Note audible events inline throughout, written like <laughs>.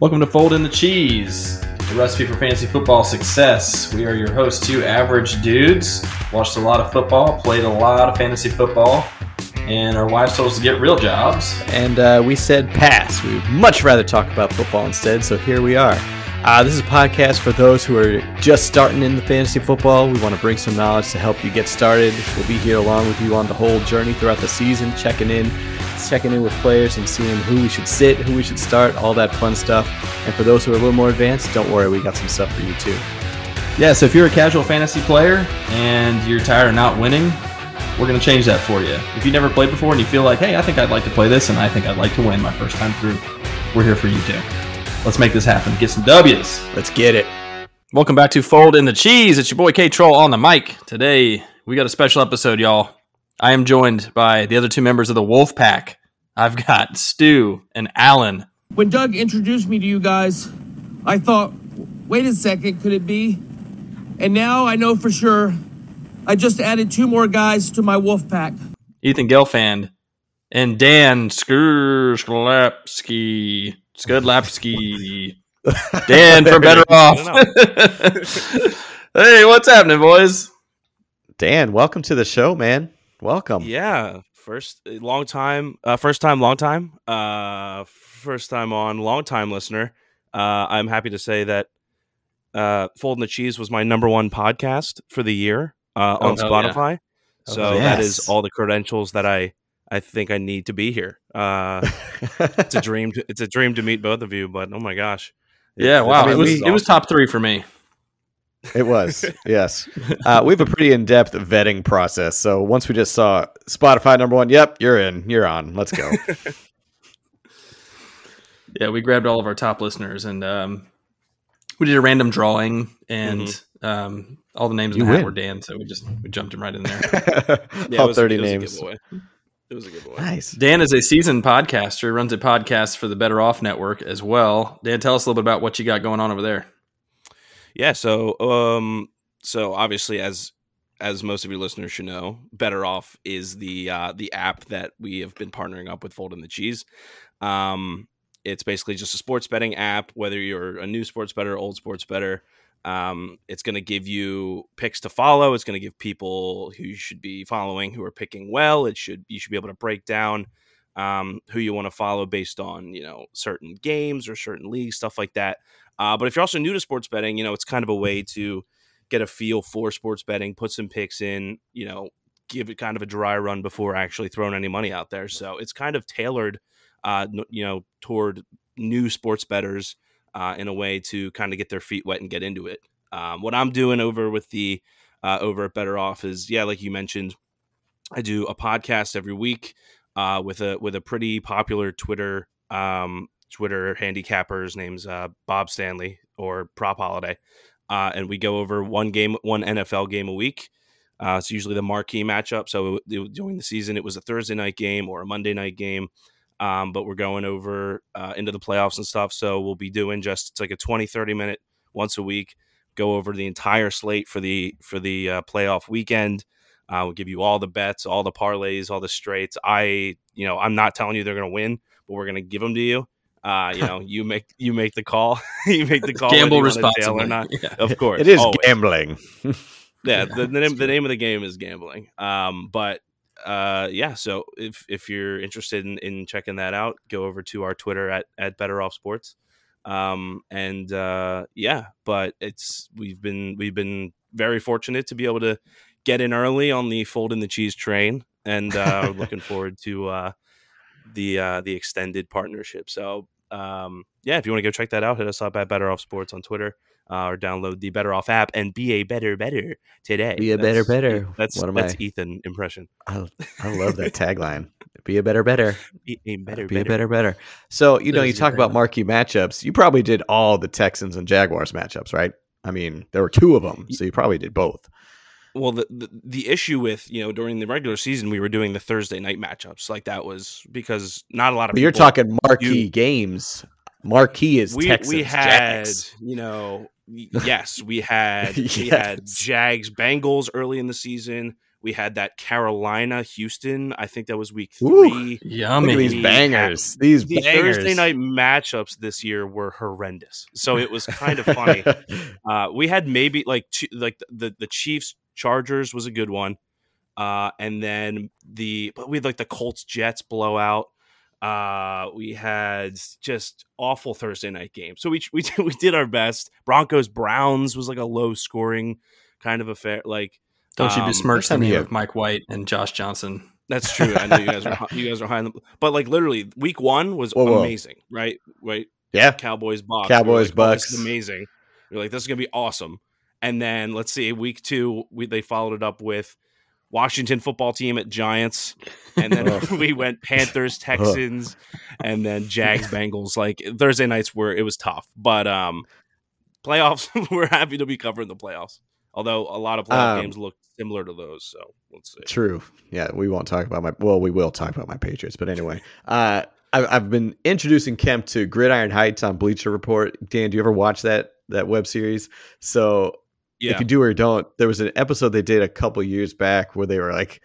Welcome to Fold in the Cheese, the recipe for fantasy football success. We are your hosts, two average dudes. Watched a lot of football, played a lot of fantasy football, and our wives told us to get real jobs. And uh, we said pass. We'd much rather talk about football instead, so here we are. Uh, this is a podcast for those who are just starting in the fantasy football. We want to bring some knowledge to help you get started. We'll be here along with you on the whole journey throughout the season, checking in, checking in with players and seeing who we should sit, who we should start, all that fun stuff. And for those who are a little more advanced, don't worry, we got some stuff for you too. Yeah, so if you're a casual fantasy player and you're tired of not winning, we're going to change that for you. If you never played before and you feel like, hey, I think I'd like to play this and I think I'd like to win my first time through, we're here for you too. Let's make this happen. Get some W's. Let's get it. Welcome back to Fold in the Cheese. It's your boy K Troll on the mic. Today, we got a special episode, y'all. I am joined by the other two members of the Wolf Pack. I've got Stu and Alan. When Doug introduced me to you guys, I thought, wait a second, could it be? And now I know for sure I just added two more guys to my wolf pack. Ethan Gelfand and Dan Skurslapski. Skudlapski. <laughs> Dan from Better Off. <laughs> hey, what's happening, boys? Dan, welcome to the show, man. Welcome. Yeah, first long time, uh, first time, long time, uh, first time on, long time listener. Uh, I'm happy to say that uh, Fold in the Cheese was my number one podcast for the year uh, Oh, on Spotify. yeah. So Oh, that yes. is all the credentials that I I think I need to be here. Uh, it's a <laughs> dream. To, it's a dream to meet both of you, but oh my gosh, Yeah, wow. I mean, it was it was top three for me. It was, <laughs> yes. Uh, we have a pretty in depth vetting process. So once we just saw Spotify number one, yep, you're in, you're on. Let's go. <laughs> Yeah, we grabbed all of our top listeners and um, we did a random drawing and um, all the names in You the hat win. were Dan, so we just we jumped him right in there. <laughs> yeah, it All was 30 it was a names. giveaway. It was a giveaway. Nice. Dan is a seasoned podcaster, runs a podcast for the Better Off Network as well. Dan, tell us a little bit about what you got going on over there. Yeah, so um so obviously as as most of your listeners should know, Better Off is the uh the app that we have been partnering up with Fold in the Cheese. Um it's basically just a sports betting app, whether you're a new sports better, old sports better. Um, it's going to give you picks to follow. It's going to give people who you should be following who are picking well. It should you should be able to break down um, who you want to follow based on you know certain games or certain leagues, stuff like that. Uh, but if you're also new to sports betting, you know, it's kind of a way to get a feel for sports betting, put some picks in, you know, give it kind of a dry run before actually throwing any money out there. So it's kind of tailored, uh, you know, toward new sports betters uh, in a way to kind of get their feet wet and get into it. Um, what I'm doing over with the uh, over at Better Off is, yeah, like you mentioned, I do a podcast every week uh, with a with a pretty popular Twitter um, Twitter handicapper. His name's uh, Bob Stanley or Prop Holiday, uh, and we go over one game, one NFL game a week. Uh, it's usually the marquee matchup. So it- during the season, it was a Thursday night game or a Monday night game. Um, but we're going over uh, into the playoffs and stuff. So we'll be doing just it's like a 20, 30 minute once a week. Go over the entire slate for the for the uh, playoff weekend. Uh, we'll give you all the bets, all the parlays, all the straights. I, you know, I'm not telling you they're going to win, but we're going to give them to you. Uh, you <laughs> know, you make you make the call. <laughs> you make the call. Gamble you wanna tail responsibly. or not. <laughs> Yeah. Of course, It is always. gambling. Yeah, the, the name the name of the game is gambling. Um, but uh, yeah. So if if you're interested in, in checking that out, go over to our Twitter at at Better Off Sports. Um, and uh, yeah, but it's we've been we've been very fortunate to be able to get in early on the fold in the cheese train, and uh, <laughs> looking forward to uh, the uh, the extended partnership. So um, yeah, if you want to go check that out, hit us up at Better Off Sports on Twitter. Uh, or download the Better Off app and be a better better today. Be a better That's- better. That's What am that's I? Ethan impression. I, I love that <laughs> tagline. Be a better, better. Be a better Be better. a better, better. So, you know, you talk about marquee matchups. You probably did all the Texans and Jaguars matchups, right? I mean, there were two of them, so you probably did both. Well, the, the the issue with you know during the regular season we were doing the Thursday night matchups like that was because not a lot of But you're talking marquee you- games. Marquee is we Texans. we had Jags. you know <laughs> yes we had <laughs> we had Jags Bengals early in the season We had that Carolina Houston. I think that was week Ooh. three. Yummy. Look at these We bangers. These The bangers. Thursday night matchups this year were horrendous. So it was kind of funny. <laughs> Uh, we had maybe like two, like the the Chiefs Chargers was a good one, uh, and then the but we had like the Colts Jets blowout. Uh, we had just awful Thursday night game. So we <laughs> we did, we did our best. Broncos Browns was like a low scoring kind of affair. Like Don't you um, besmirch the time name of Mike White and Josh Johnson. That's true. I know you guys are <laughs> you guys are high, on the, but like literally week one was Whoa, whoa. amazing, right? Right. yeah. Cowboys Bucks. Cowboys, We were like, oh, this Bucks. is amazing. You're like, this is gonna be awesome. And then let's see, week two, we they followed it up with Washington football team at Giants, and then <laughs> we went Panthers, Texans, and then Jags, <laughs> Bengals. Like Thursday nights were it was tough, but um, playoffs <laughs> we're happy to be covering the playoffs. Although a lot of playoff Um, games look similar to those, so let's see. True. Yeah, we won't talk about my. Well, we will talk about my Patriots, but anyway, uh, I've, I've been introducing Kemp to Gridiron Heights on Bleacher Report. Dan, do you ever watch that that web series? So Yeah, if you do or don't, there was an episode they did a couple years back where they were like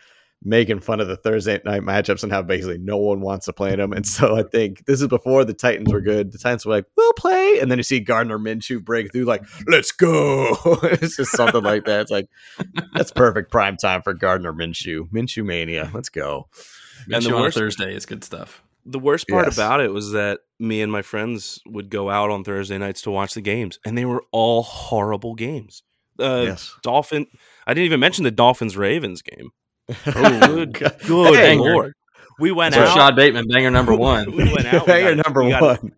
making fun of the Thursday night matchups and how basically no one wants to play them. And so I think this is before the Titans were good. The Titans were like, "We'll play," and then you see Gardner Minshew break through, like, "Let's go!" <laughs> it's just something like that. It's like that's perfect prime time for Gardner Minshew. Minshew mania. Let's go. And And the the on worst- Thursday is good stuff. the worst part Yes. about it was that me and my friends would go out on Thursday nights to watch the games, and they were all horrible games. Uh, yes. Dolphin. I didn't even mention the Dolphins Ravens game. Oh, <laughs> good, God. Good Hey, lord. We went So out. Shad Bateman, banger number one. we went out. <laughs> We Banger got, number we got- one.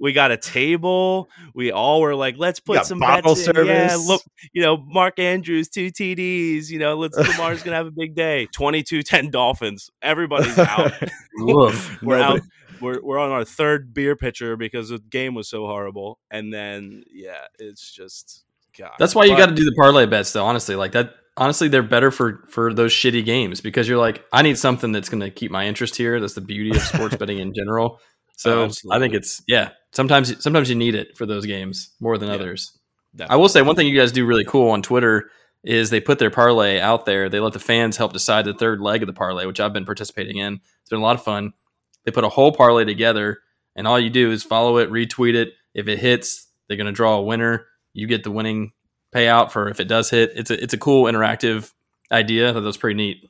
we got a table. We all were like, let's put some bottle bets in. Yeah, look, you know, Mark Andrews, two TDs. You know, let's Lamar's gonna have a big day. 22-10 Dolphins. Everybody's out. <laughs> Woof. we're Nobody- out. We're, we're on our third beer pitcher because the game was so horrible. And then yeah, it's just God. That's why you got to do the parlay bets, though. Honestly, like that. Honestly, they're better for for those shitty games because you're like, I need something that's going to keep my interest here. That's the beauty of sports <laughs> betting in general. So I think it's yeah. Sometimes sometimes you need it for those games more than Yeah. others. I will say one thing you guys do really cool on Twitter is they put their parlay out there. They let the fans help decide the third leg of the parlay, which I've been participating in. It's been a lot of fun. They put a whole parlay together, and all you do is follow it, retweet it. If it hits, they're going to draw a winner. You get the winning payout for if it does hit. It's a it's a cool interactive idea. That was pretty neat.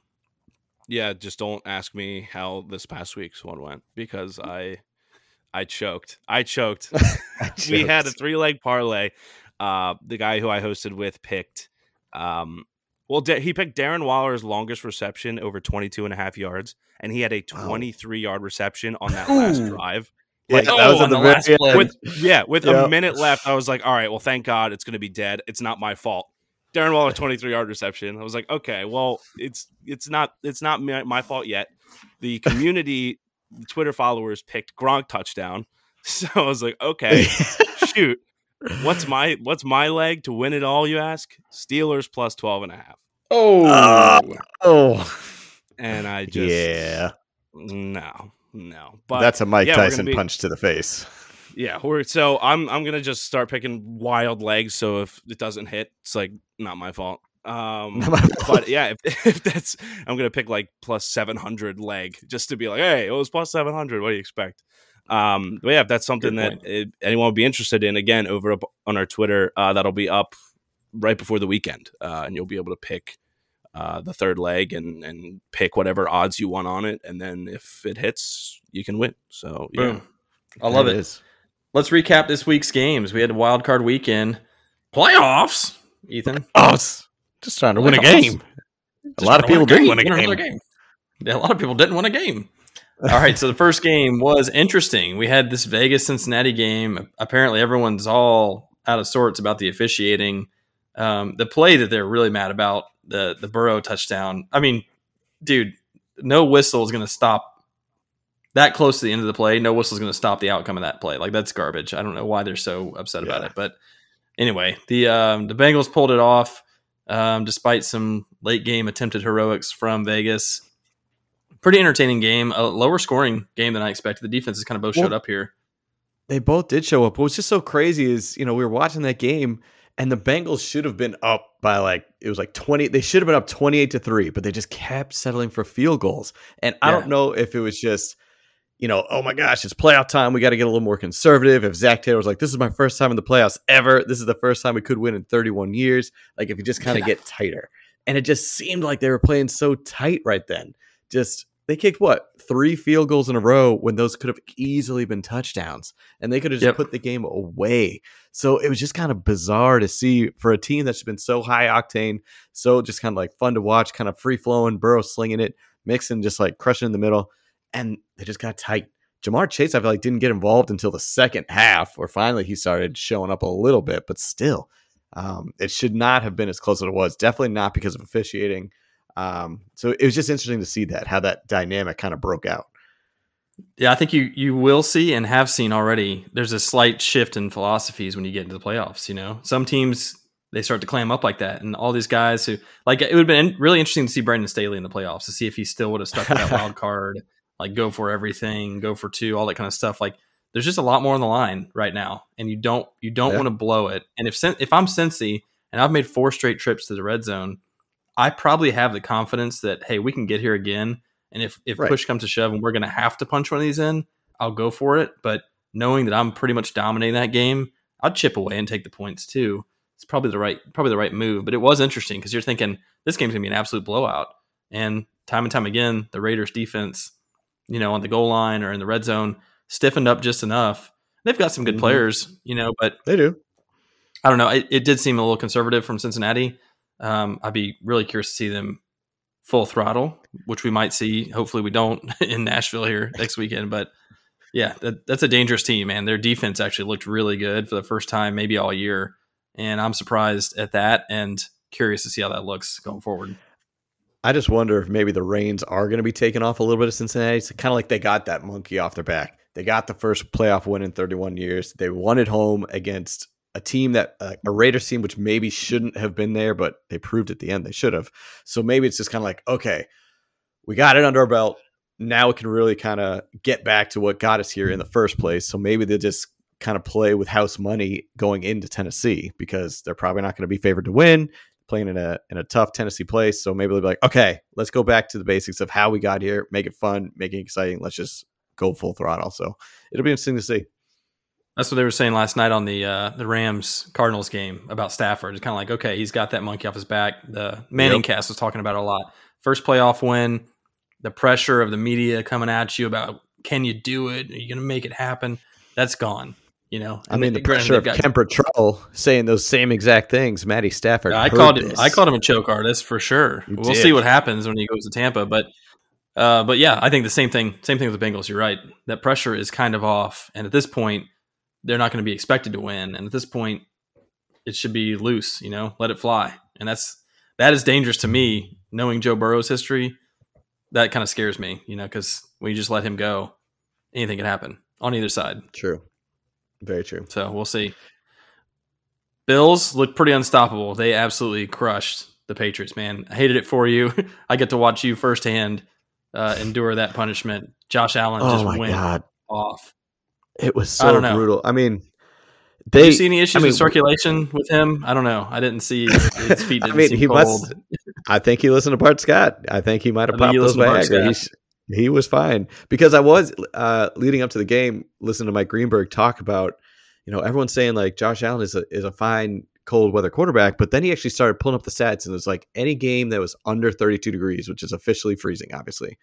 yeah, just don't ask me how this past week's one went because I I choked. I choked. <laughs> <laughs> we had a three leg parlay. Uh, the guy who I hosted with picked, um, well, he picked Darren Waller's longest reception over 22 and a half yards, and he had a Wow. 23 yard reception on that <laughs> last Ooh. Drive. Yeah, Like, that was oh, at the on the last end. play. With yeah, with Yeah. a minute left, I was like, all right, well, thank God it's going to be dead. It's not my fault. Darren Waller 23 yard reception. I was like, okay, well, it's it's not it's not my, my fault yet. The <laughs> community the Twitter followers picked Gronk touchdown. <laughs> So I was like, okay, <laughs> shoot. What's my what's my leg to win it all, you ask? Steelers plus 12 and a half. Oh, Uh, oh, And I just yeah. no, no. But That's a Mike yeah, Tyson be- punch to the face. Yeah, we're so I'm I'm gonna just start picking wild legs. So if it doesn't hit, it's like not my fault. Um, Not my fault. but yeah, if, <laughs> if that's I'm gonna pick like plus seven hundred leg just to be like, hey, it was plus seven hundred. What do you expect? Um, but yeah, if that's something that uh, anyone would be interested in, again, over up on our Twitter, uh, that'll be up right before the weekend, uh, and you'll be able to pick uh, the third leg and and pick whatever odds you want on it, and then if it hits, you can win. So yeah. boom! I love it. it. is. Let's recap this week's games. We had a wild card weekend, playoffs. Ethan, Oh, it's just trying to win a Playoffs. game. A lot of people didn't win a another game. Yeah, a lot of people didn't win a game. All right, so the first game was interesting. We had this Vegas Cincinnati game. Apparently, everyone's all out of sorts about the officiating. Um, the play that they're really mad about the the Burrow touchdown. I mean, dude, no whistle is going to stop that close to the end of the play. No whistle is going to stop the outcome of that play. Like that's garbage. I don't know why they're so upset about it, but anyway, the um, the Bengals pulled it off um, despite some late game attempted heroics from Vegas. Pretty entertaining game, a lower scoring game than I expected. The defenses kind of both Well- showed up here. They both did show up. What's just so crazy is, you know, we were watching that game and the Bengals should have been up by like it was like 20 they should have been up 28 to 3 but they just kept settling for field goals. And i don't know if it was just you know oh my gosh it's playoff time we got to get a little more conservative. If Zac Taylor was like this is my first time in the playoffs ever. This is the first time we could win in 31 years. Like if you just kind of get tighter. And it just seemed like they were playing so tight right then. Just they kicked what three field goals in a row when those could have easily been touchdowns and they could have just Yep. put the game away so it was just kind of bizarre to see for a team that's been so high octane, so just kind of like fun to watch, kind of free flowing, Burrow slinging it, Mixon just like crushing in the middle, and they just got tight. Ja'Marr Chase, I feel like didn't get involved until the second half, where finally he started showing up a little bit, but still, um, it should not have been as close as it was. Definitely not because of officiating. Um, so it was just interesting to see that how that dynamic kind of broke out. Yeah, I think you you will see and have seen already. There's a slight shift in philosophies when you get into the playoffs. You know, some teams they start to clam up like that, and all these guys who like it would have been really interesting to see Brandon Staley in the playoffs to see if he still would have stuck with that <laughs> wild card, like go for everything, go for two, all that kind of stuff. Like there's just a lot more on the line right now, and you don't you don't Yeah. want to blow it. And if if I'm Cincy and I've made four straight trips to the red zone, I probably have the confidence that hey, we can get here again. And if, if Right. push comes to shove and we're going to have to punch one of these in, I'll go for it. But knowing that I'm pretty much dominating that game, I'd chip away and take the points too. It's probably the right probably the right move. But it was interesting because you're thinking this game's gonna be an absolute blowout. And time and time again, the Raiders defense, you know, on the goal line or in the red zone, stiffened up just enough. They've got some good Mhm. players, you know, but They do. I don't know. It, it did seem a little conservative from Cincinnati. Um, I'd be really curious to see them full throttle, which we might see. Hopefully, we don't <laughs> in Nashville here next weekend. But yeah, that, that's a dangerous team, man. Their defense actually looked really good for the first time, maybe all year, and I'm surprised at that and curious to see how that looks going forward. I just wonder if maybe the reins are going to be taken off a little bit of Cincinnati. It's kind of like they got that monkey off their back. They got the first playoff win in 31 years. They won at home against a team that uh, a Raiders team which maybe shouldn't have been there, but they proved at the end they should have. So maybe it's just kind of like, okay, we got it under our belt. Now we can really kind of get back to what got us here in the first place. So maybe they'll just kind of play with house money going into Tennessee because they're probably not going to be favored to win playing in a in a tough Tennessee place. So maybe they'll be like, okay, let's go back to the basics of how we got here, make it fun, make it exciting. Let's just go full throttle. So it'll be interesting to see. That's what they were saying last night on the uh, the Rams Cardinals game about Stafford. It's kind of like, okay, he's got that monkey off his back. The Manning Yep. cast was talking about it a lot. First playoff win, the pressure of the media coming at you about can you do it? Are you going to make it happen? That's gone. You know, I mean, the pressure of Kemper Troll saying those same exact things. Matty Stafford. I called him. this. I called him a choke artist for sure. You we'll did. see what happens when he goes to Tampa, but uh, but yeah, I think the same thing. Same thing with the Bengals. You're right. That pressure is kind of off, and at this point, they're not going to be expected to win. And at this point, it should be loose. You know, let it fly. And that's that is dangerous to me. Knowing Joe Burrow's history, that kind of scares me. You know, because when you just let him go, anything can happen on either side. True. Very true. So we'll see. Bills look pretty unstoppable. They absolutely crushed the Patriots, man. I hated it for you. <laughs> I get to watch you firsthand uh, endure that punishment. Josh Allen Oh just my went god, off. It was I so know. brutal. I mean, Did they. you see any issues I mean, with circulation with him? I don't know. I didn't see his <laughs> feet I mean, he cold. must. I think he listened to Bart Scott. I think he might have popped those listened to Bart Viagra. He, was fine because I was uh, leading up to the game, listening to Mike Greenberg talk about, you know, everyone's saying like Josh Allen is a is a fine cold weather quarterback, but then he actually started pulling up the stats, and it was like any game that was under 32 degrees, which is officially freezing, obviously,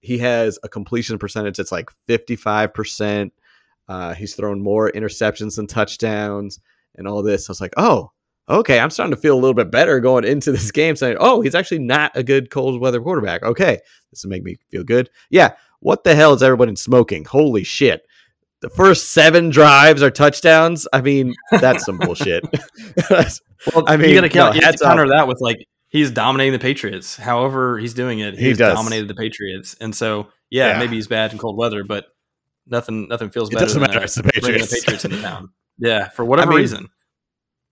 he has a completion percentage that's like 55 percent. Uh, he's thrown more interceptions than touchdowns, and all this. I was like, oh, okay, I'm starting to feel a little bit better going into this game saying, oh, he's actually not a good cold weather quarterback. Okay, this will make me feel good. Yeah, what the hell is everybody smoking? Holy shit. The first seven drives are touchdowns. I mean, that's some bullshit. <laughs> Well, I mean, you got to count, no, you have to counter off. that with like he's dominating the Patriots. However, he's doing it. He He's does. dominated the Patriots, and so yeah, Yeah. maybe he's bad in cold weather, but nothing nothing feels It better doesn't than matter. It's the bringing the Patriots. Patriots into town. Yeah, for whatever I mean, reason.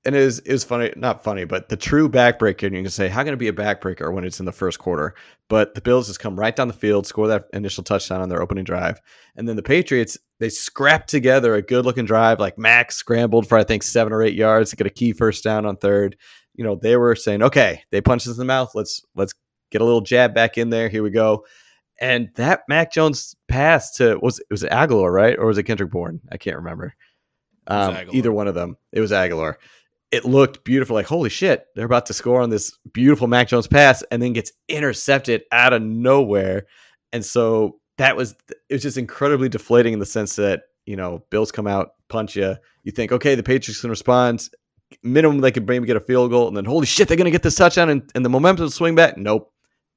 and it was it was funny, not funny, but the true backbreaker. And you can say, how can it be a backbreaker when it's in the first quarter? But the Bills just come right down the field, score that initial touchdown on their opening drive, and then the Patriots they scrapped together a good looking drive. Like Max scrambled for I think seven or eight yards to get a key first down on third. You know they were saying, okay, they punched us in the mouth. Let's let's get a little jab back in there. Here we go. And that Mac Jones pass to was it was Agholor right or was it Kendrick Bourne? I can't remember. Um, either one of them. It was Agholor it looked beautiful. Like, holy shit, they're about to score on this beautiful Mac Jones pass and then gets intercepted out of nowhere. And so that was, it was just incredibly deflating in the sense that, you know, Bills come out, punch you. You think, okay, the Patriots can respond. Minimum, they could maybe get a field goal. And then, holy shit, they're going to get this touchdown and, and the momentum swing back. Nope.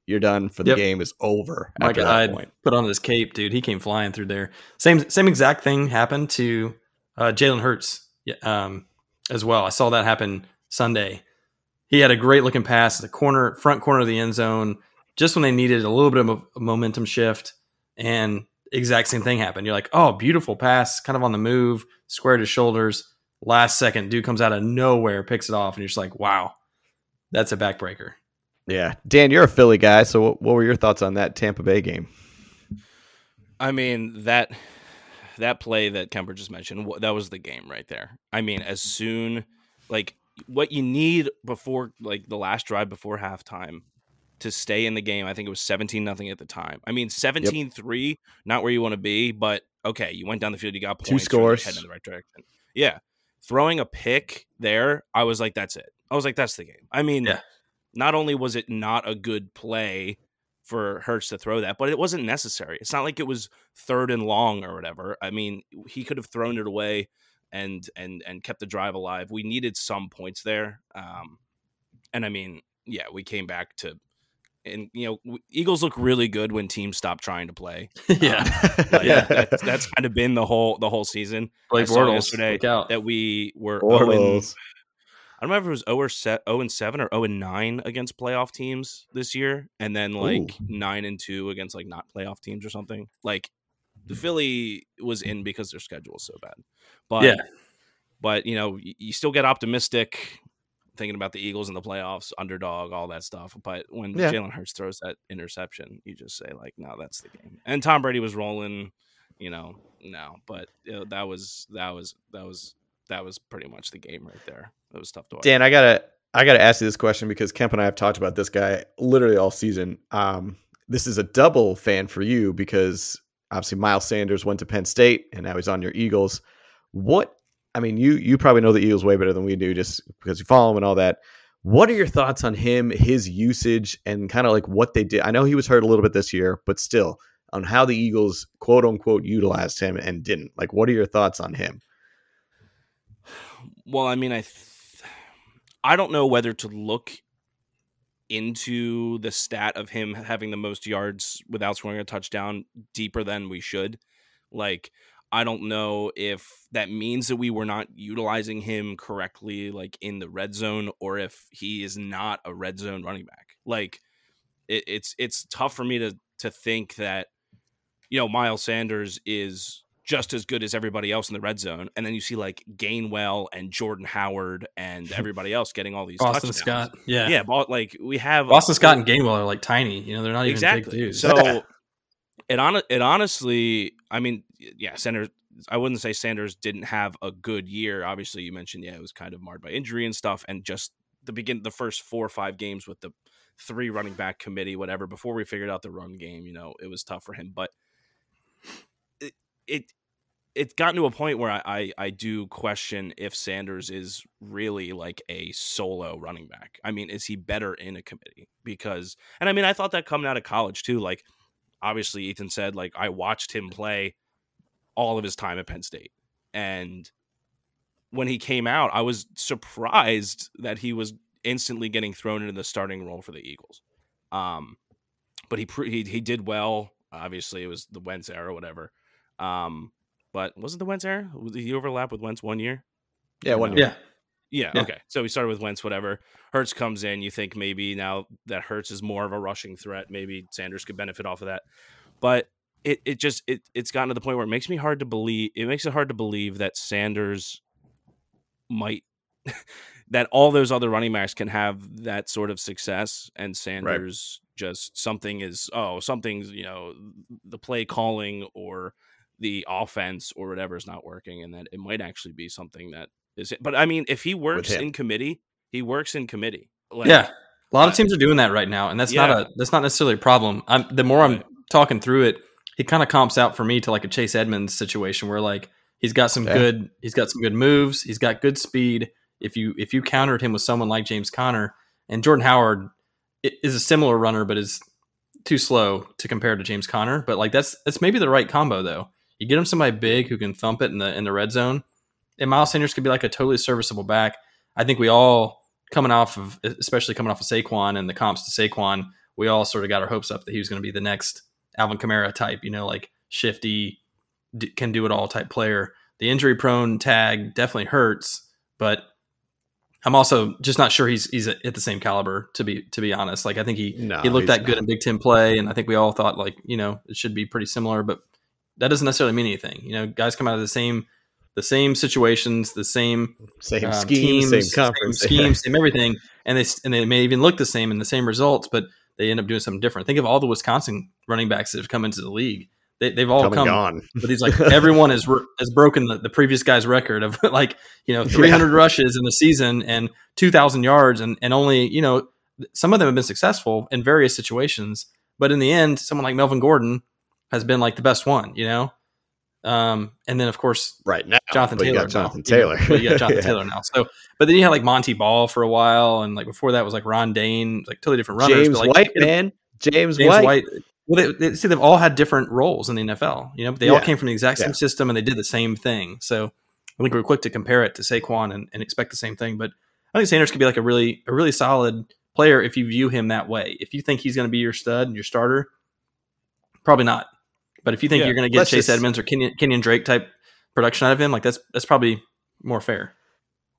You're done for the yep. game is over. My God, put on his cape, dude. He came flying through there. Same same exact thing happened to uh, Jalen Hurts. Um, as well. I saw that happen Sunday. He had a great looking pass at the corner, front corner of the end zone, just when they needed a little bit of a momentum shift. And exact same thing happened. You're like, oh, beautiful pass, kind of on the move, squared his shoulders. Last second, dude comes out of nowhere, picks it off, and you're just like, wow, that's a backbreaker. Yeah. Dan, you're a Philly guy. So what, what were your thoughts on that Tampa Bay game? I mean, that that play that Kemper just mentioned, that was the game right there. I mean, as soon like what you need before like the last drive before halftime to stay in the game. I think it was 17 nothing at the time. I mean, 17 yep. 3, not where you want to be, but okay, you went down the field, you got points, two scores, heading in the right direction. Yeah. Throwing a pick there, I was like, that's it. I was like, that's the game. I mean, yeah. Not only was it not a good play, for Hurts to throw that, but it wasn't necessary. It's not like it was third and long or whatever. I mean, he could have thrown it away and and and kept the drive alive. We needed some points there, um, and I mean, yeah, we came back to. And you know, Eagles look really good when teams stop trying to play. <laughs> yeah, um, <laughs> like, yeah. That's, that's, kind of been the whole the whole season. Play Bortles yesterday that we were Bortles. I don't remember if it was 0 or 0 and 7 or 0 and 9 against playoff teams this year and then like Ooh. 9 and 2 against like not playoff teams or something. Like the Philly was in because their schedule was so bad. But yeah. But you know, you still get optimistic thinking about the Eagles in the playoffs, underdog, all that stuff. But when yeah. Jalen Hurts throws that interception, you just say like, "No, that's the game." And Tom Brady was rolling, you know, no, but you know, that was that was that was that was pretty much the game right there. It was tough to watch. Dan, I gotta I gotta ask you this question because Kemp and I have talked about this guy literally all season. Um, this is a double fan for you because obviously Miles Sanders went to Penn State and now he's on your Eagles. What I mean, you you probably know the Eagles way better than we do just because you follow him and all that. What are your thoughts on him, his usage, and kind of like what they did? I know he was hurt a little bit this year, but still, on how the Eagles quote unquote utilized him and didn't. Like, what are your thoughts on him? Well, I mean, I th- I don't know whether to look into the stat of him having the most yards without scoring a touchdown deeper than we should. Like, I don't know if that means that we were not utilizing him correctly, like in the red zone, or if he is not a red zone running back. Like, it, it's it's tough for me to to think that you know Miles Sanders is just as good as everybody else in the red zone. And then you see like Gainwell and Jordan Howard and <laughs> everybody else getting all these Boston touchdowns. Scott. Yeah. Yeah. But like we have Boston Scott and Gainwell are like tiny. You know, they're not exactly. even big dudes. So <laughs> it on it honestly, I mean, yeah, Sanders I wouldn't say Sanders didn't have a good year. Obviously, you mentioned yeah, it was kind of marred by injury and stuff, and just the begin the first four or five games with the three running back committee, whatever, before we figured out the run game, you know, it was tough for him. But it it's gotten to a point where I, I, I do question if Sanders is really like a solo running back. I mean, is he better in a committee? Because and I mean, I thought that coming out of college too. Like, obviously, Ethan said like I watched him play all of his time at Penn State, and when he came out, I was surprised that he was instantly getting thrown into the starting role for the Eagles. Um, but he he he did well. Obviously, it was the Wentz era, whatever. Um, but was it the Wentz era? Did he overlap with Wentz one year? Yeah, one year. Yeah. yeah. Okay. So we started with Wentz, whatever. Hurts comes in. You think maybe now that Hurts is more of a rushing threat, maybe Sanders could benefit off of that. But it, it just it it's gotten to the point where it makes me hard to believe. It makes it hard to believe that Sanders might <laughs> that all those other running backs can have that sort of success, and Sanders just something is oh something's you know the play calling or the offense or whatever is not working, and that it might actually be something that is. It. But I mean, if he works in committee, he works in committee. Like, yeah, a lot of teams are doing that right now, and that's Yeah. not a that's not necessarily a problem. I'm, the more I'm talking through it, he kind of comps out for me to like a Chase Edmonds situation where like he's got some Yeah. good he's got some good moves, he's got good speed. If you if you countered him with someone like James Conner and Jordan Howard is a similar runner, but is too slow to compare to James Conner. But like that's that's maybe the right combo though. You get him somebody big who can thump it in the in the red zone, and Miles Sanders could be like a totally serviceable back. I think we all coming off of, especially coming off of Saquon and the comps to Saquon, we all sort of got our hopes up that he was going to be the next Alvin Kamara type, you know, like shifty, d- can do it all type player. The injury prone tag definitely hurts, but I'm also just not sure he's he's at the same caliber to be to be honest. Like I think he No, he looked that good not. in Big Ten play, and I think we all thought like you know it should be pretty similar, but that doesn't necessarily mean anything. You know, guys come out of the same the same situations, the same Same um, scheme, teams, same conference, same schemes, same everything, and they and they may even look the same in the same results, but they end up doing something different. Think of all the Wisconsin running backs that have come into the league. They, they've all come and come, gone. but he's like <laughs> everyone has has broken the, the previous guy's record of <laughs> like you know 300 rushes in the season and 2,000 yards, and and only you know some of them have been successful in various situations, but in the end, someone like Melvin Gordon has been like the best one, you know. Um, and then of course Right now, Jonathan you Taylor. got Jonathan now. Taylor. You, you got <laughs> Jonathan Yeah. Taylor now. So, but then you had like Montee Ball for a while, and like before that was like Ron Dayne, like totally different runners. James but, like, White, you know, man. James, James White. White. Well, they, they, see, they've all had different roles in the NFL, you know, but they all came from the exact same Yeah. system and they did the same thing. So I think we're quick to compare it to Saquon and, and expect the same thing. But I think Sanders could be like a really, a really solid player if you view him that way. If you think he's going to be your stud and your starter, probably not. But if you think Yeah. you're going to get Chase just- Edmonds or Kenyan, Kenyan Drake type production out of him, like that's that's probably more fair.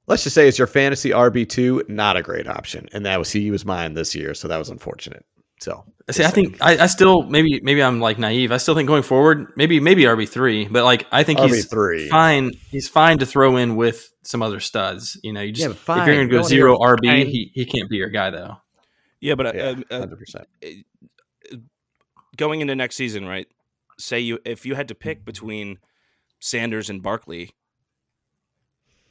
Let's just say it's your fantasy RB two, not a great option, and that was he was mine this year, so that was unfortunate. So I See, I think I, I still maybe maybe I'm like naive. I still think going forward, maybe maybe RB three, but like I think RB he's three. fine. He's fine to throw in with some other studs. You know, you just Yeah, but if you're going to go zero RB, fine. he he can't be your guy though. yeah, but uh, Yeah, uh, hundred percent. going into next season, right? Say you if you had to pick mm-hmm. between Sanders and Barkley,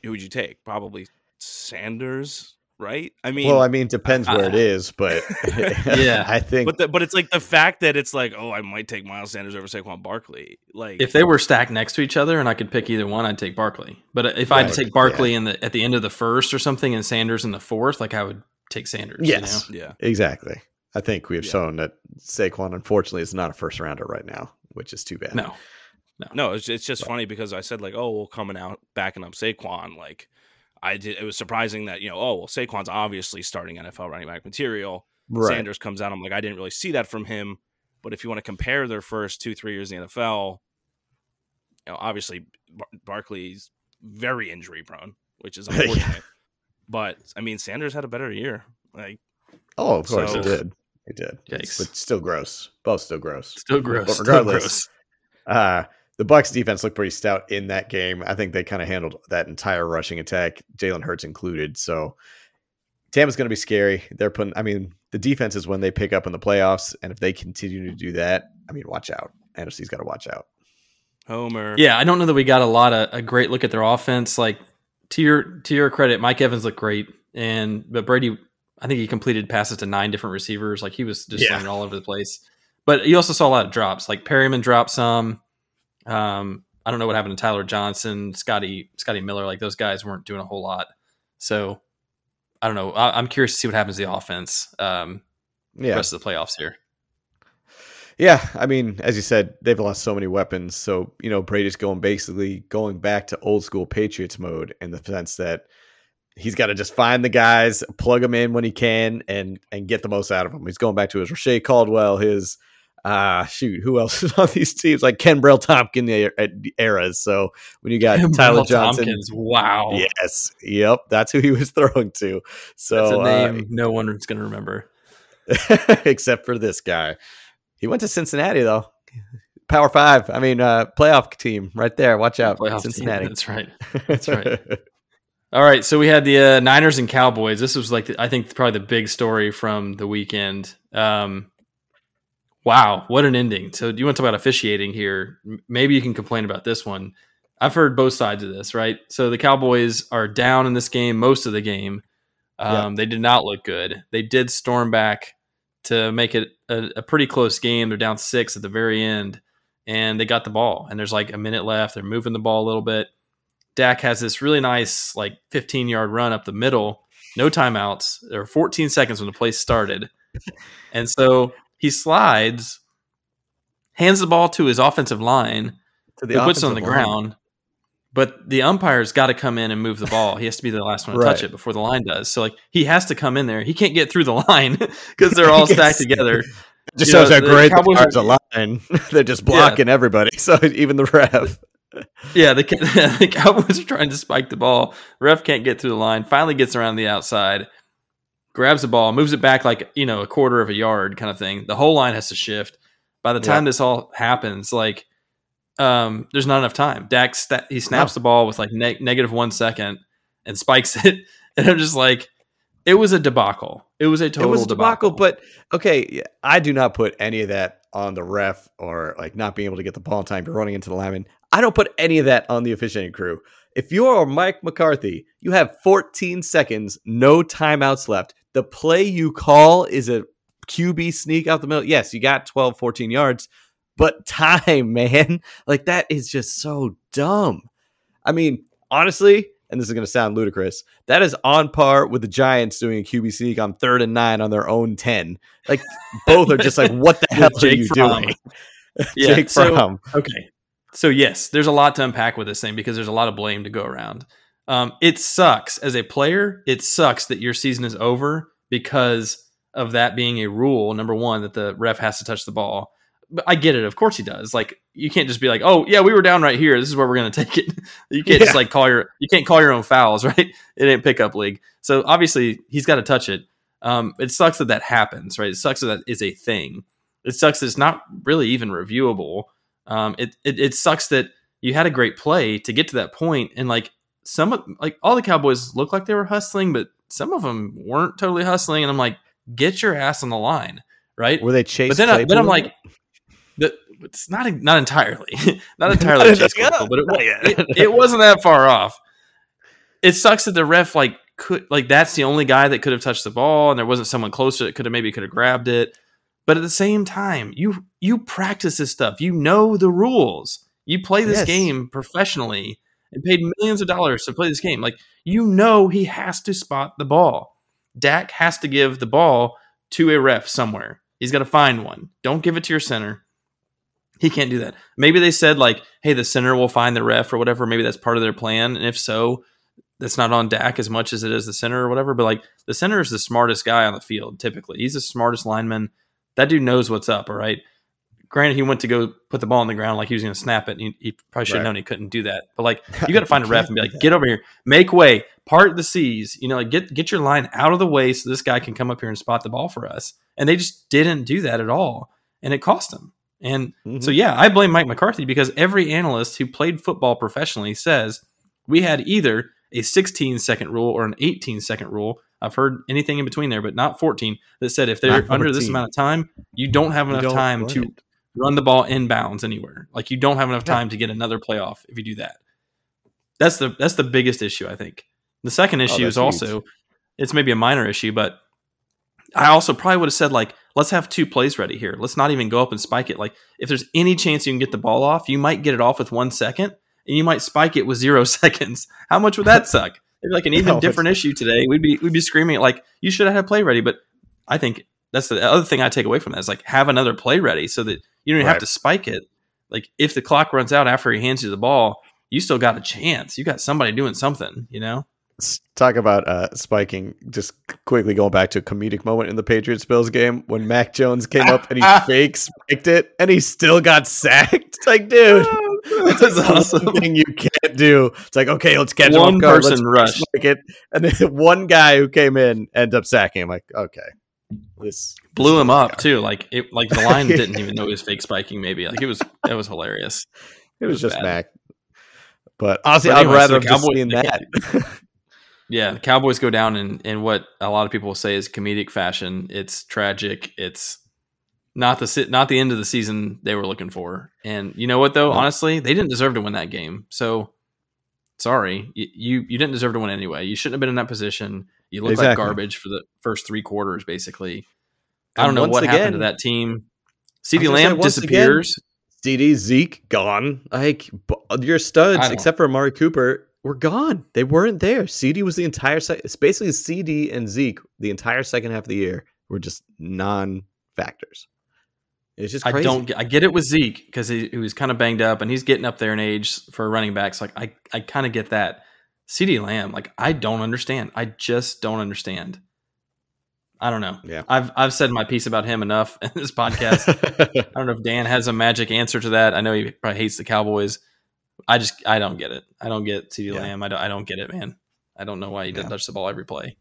who would you take? Probably Sanders, right? I mean, Well, I mean, depends where it is, but <laughs> <laughs> Yeah. I think but the, but it's like the fact that it's like, oh, I might take Miles Sanders over Saquon Barkley. Like, If they were stacked next to each other and I could pick either one, I'd take Barkley. But if I had to take Barkley in the at the end of the first or something and Sanders in the fourth, like I would take Sanders. Yes. You know? yeah, exactly. I think we have Yeah. shown that Saquon, unfortunately, is not a first rounder right now, which is too bad. No. no, it's it's just funny because I said like, oh, well, coming out backing up Saquon, like. I did. It was surprising that you know, oh well, Saquon's obviously starting NFL running back material. right? Sanders comes out. I'm like, I didn't really see that from him. But if you want to compare their first two, three years in the NFL, you know, obviously Bar- Barkley's very injury prone, which is <laughs> Yeah. unfortunate. But I mean, Sanders had a better year. Like, Oh, of course So- he did. He did. Yikes. But still gross. Both still gross. Still gross. But Still regardless, gross. Uh, the Bucks defense looked pretty stout in that game. I think they kind of handled that entire rushing attack, Jalen Hurts included. So Tampa's going to be scary. They're putting. I mean, the defense is when they pick up in the playoffs, and if they continue to do that, I mean, watch out. NFC's got to watch out. Homer. Yeah, I don't know that we got a lot of a great look at their offense. Like to your to your credit, Mike Evans looked great, and but Brady, I think he completed passes to nine different receivers. Like he was just Yeah. all over the place. But you also saw a lot of drops. Like Perriman dropped some. Um, I don't know what happened to Tyler Johnson, Scotty Scotty Miller. Like those guys weren't doing a whole lot. So I don't know. I, I'm curious to see what happens to the offense. Um, the Yeah, rest of the playoffs here. yeah. I mean, as you said, they've lost so many weapons. So you know, Brady's going basically going back to old school Patriots mode in the sense that he's got to just find the guys, plug them in when he can, and and get the most out of them. He's going back to his Reche Caldwell, his uh shoot, who else is <laughs> on these teams? Like Kenbrell Thompkins era- eras. So when you got Tyler Mel Johnson, Thompkins, wow, yes, yep, that's who he was <laughs> throwing to. So that's a uh, name no one's going to remember. <laughs> except for this guy. He went to Cincinnati though. Power five. I mean, uh, playoff team right there. Watch out, Playoff team. Cincinnati. That's right. That's right. All right, so we had the uh, Niners and Cowboys. This was like the, I think probably the big story from the weekend. Um, wow, what an ending! So, do you want to talk about officiating here? Maybe you can complain about this one. I've heard both sides of this, right? So the Cowboys are down in this game most of the game. Um, yeah. They did not look good. They did storm back to make it a, a, pretty close game. They're down six at the very end, and they got the ball. And there's like a minute left. They're moving the ball a little bit. Dak has this really nice like 15 yard run up the middle, no timeouts. There were 14 seconds when the play started, <laughs> and so he slides, hands the ball to his offensive line, to the puts it on the line. ground. But the umpire's got to come in and move the ball. He has to be the last one to right. touch it before the line does. So like he has to come in there. He can't get through the line <laughs> because they're <laughs> all stacked together. just you shows know, how great the Cowboys are a line. they're just blocking yeah. everybody. So even the ref. Yeah, the, <laughs> the Cowboys are trying to spike the ball. Ref can't get through the line. Finally gets around the outside, grabs the ball, moves it back like you know a quarter of a yard kind of thing. The whole line has to shift. By the time yeah. this all happens, like um, there's not enough time. Dak st- he snaps the ball with like ne- negative one second and spikes <laughs> it, and I'm just like, it was a debacle. It was a total it was a debacle, debacle. But okay, I do not put any of that on the ref or like not being able to get the ball in time. You're running into the lineman. I don't put any of that on the officiating crew. If you are Mike McCarthy, you have 14 seconds, no timeouts left. The play you call is a QB sneak out the middle. Yes, you got 12, 14 yards, but <laughs> time, man. Like that is just so dumb. I mean, honestly, and this is going to sound ludicrous, that is on par with the Giants doing a QB sneak on third and nine on their own 10. Like both are just like, what the <laughs> hell are you Fromm. doing? <laughs> Yeah, Jake so, Fromm. Okay. So yes, there's a lot to unpack with this thing because there's a lot of blame to go around. Um, it sucks as a player. It sucks that your season is over because of that being a rule. Number one, that the ref has to touch the ball. But I get it. Of course he does. Like you can't just be like, oh yeah, we were down right here. This is where we're gonna <laughs> take it. you can't yeah. just like call your you can't call your own fouls, <laughs> right? It ain't pickup league. So obviously he's got to touch it. Um, it sucks that that happens, right? It sucks that that is a thing. It sucks that it's not really even reviewable. Um, it, it it sucks that you had a great play to get to that point, and like some of like all the Cowboys looked like they were hustling, but some of them weren't totally hustling. And I'm like, get your ass on the line, right? Were they chasing? But then, I, then I'm like, the, it's not not entirely, <laughs> <laughs> not entirely chase Claypool, but it, it, it wasn't that far off. It sucks that the ref like could like that's the only guy that could have touched the ball, and there wasn't someone closer that could have maybe could have grabbed it. But at the same time, you you practice this stuff. You know the rules. You play this yes. game professionally and paid millions of dollars to play this game. Like you know he has to spot the ball. Dak has to give the ball to a ref somewhere. He's got to find one. Don't give it to your center. He can't do that. Maybe they said like, "Hey, the center will find the ref or whatever." Maybe that's part of their plan. And if so, that's not on Dak as much as it is the center or whatever. But like, the center is the smartest guy on the field. Typically, he's the smartest lineman that dude knows what's up. All right. Granted, he went to go put the ball on the ground like he was going to snap it. he, he, probably should have right. known he couldn't do that. But like, <laughs> you got to find a ref and be like, get over here, make way, part the seas. You know, like get get your line out of the way so this guy can come up here and spot the ball for us. And they just didn't do that at all, and it cost them. And mm-hmm. so, yeah, I blame Mike McCarthy because every analyst who played football professionally says we had either a 16 second rule or an 18 second rule I've heard anything in between there, but not 14 that said if they're under this amount of time, you don't have enough don't time to it. run the ball inbounds anywhere. Like you don't have enough time yeah. to get another playoff if you do that. That's the that's the biggest issue I think. The second oh, issue oh, is also huge. it's maybe a minor issue, but I also probably would have said like let's have two plays ready here. Let's not even go up and spike it. Like if there's any chance you can get the ball off, you might get it off with 1 second and you might spike it with 0 <laughs> seconds. How much would that suck? Like an <laughs> even no, different issue today. We'd be we'd be screaming like you should have had play ready. But I think that's the other thing I take away from that is like have another play ready so that you don't right. have to spike it. Like if the clock runs out after he hands you the ball, you still got a chance. You got somebody doing something, you know. Talk about uh, spiking. Just quickly going back to a comedic moment in the Patriots Bills game when Mac Jones came up and he <laughs> fake spiked it and he still got sacked. like, dude, <laughs> That's awesome. Thing you can't do. It's like okay, let's catch one guard, person rush <laughs> it, and then <laughs> one guy who came in ended up sacking him. Like okay, this blew him up too. Like it, like the line didn't even know he was fake spiking. Maybe like it was it was hilarious. It, it was, was, just bad. Mac. But honestly, but I'd rather so have seen that. Yeah, the Cowboys go down in, in what a lot of people will say is comedic fashion. It's tragic. It's not the not the end of the season they were looking for. And you know what though, honestly, they didn't deserve to win that game. So sorry, you you, you didn't deserve to win anyway. You shouldn't have been in that position. You look like garbage for the first three quarters, basically. I don't know what happened to that team. CeeDee Lamb disappears. CeeDee Zeke gone. Like your studs, except for Amari Cooper, were gone. They weren't there. CeeDee was the entire. Se- it's basically CeeDee and Zeke the entire second half of the year were just non-factors. It's just crazy. I don't. get- I get it with Zeke because he, he was kind of banged up and he's getting up there in age for running backs. Like I, I kind of get that. CeeDee Lamb, like I don't understand. I just don't understand. I don't know. Yeah. I've I've said my piece about him enough <laughs> in this podcast. <laughs> I don't know if Dan has a magic answer to that. I know he probably hates the Cowboys. I just I don't get it. I don't get CeeDee Yeah. Lamb. I don't I don't get it, man. I don't know why he didn't Yeah. touch the ball every play.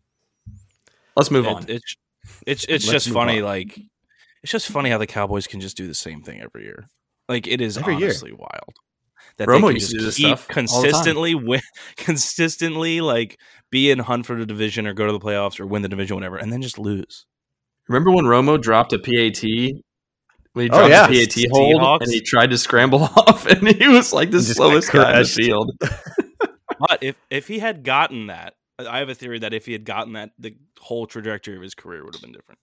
Let's move It- on. It's it's it's Let's just funny. on. Like it's just funny how the Cowboys can just do the same thing every year. Like it is Every year. honestly wild. That Romo they can used to do just this keep stuff all the time. consistently win, <laughs> consistently like be in hunt for the division or go to the playoffs or win the division, whatever, and then just lose. Remember when Romo dropped a PAT? When he Oh, dropped yeah. a PAT hold Seahawks. and he tried to scramble <laughs> off and he was like the slowest got guy in the field. <laughs> But if if he had gotten that, I have a theory that if he had gotten that, the whole trajectory of his career would have been different.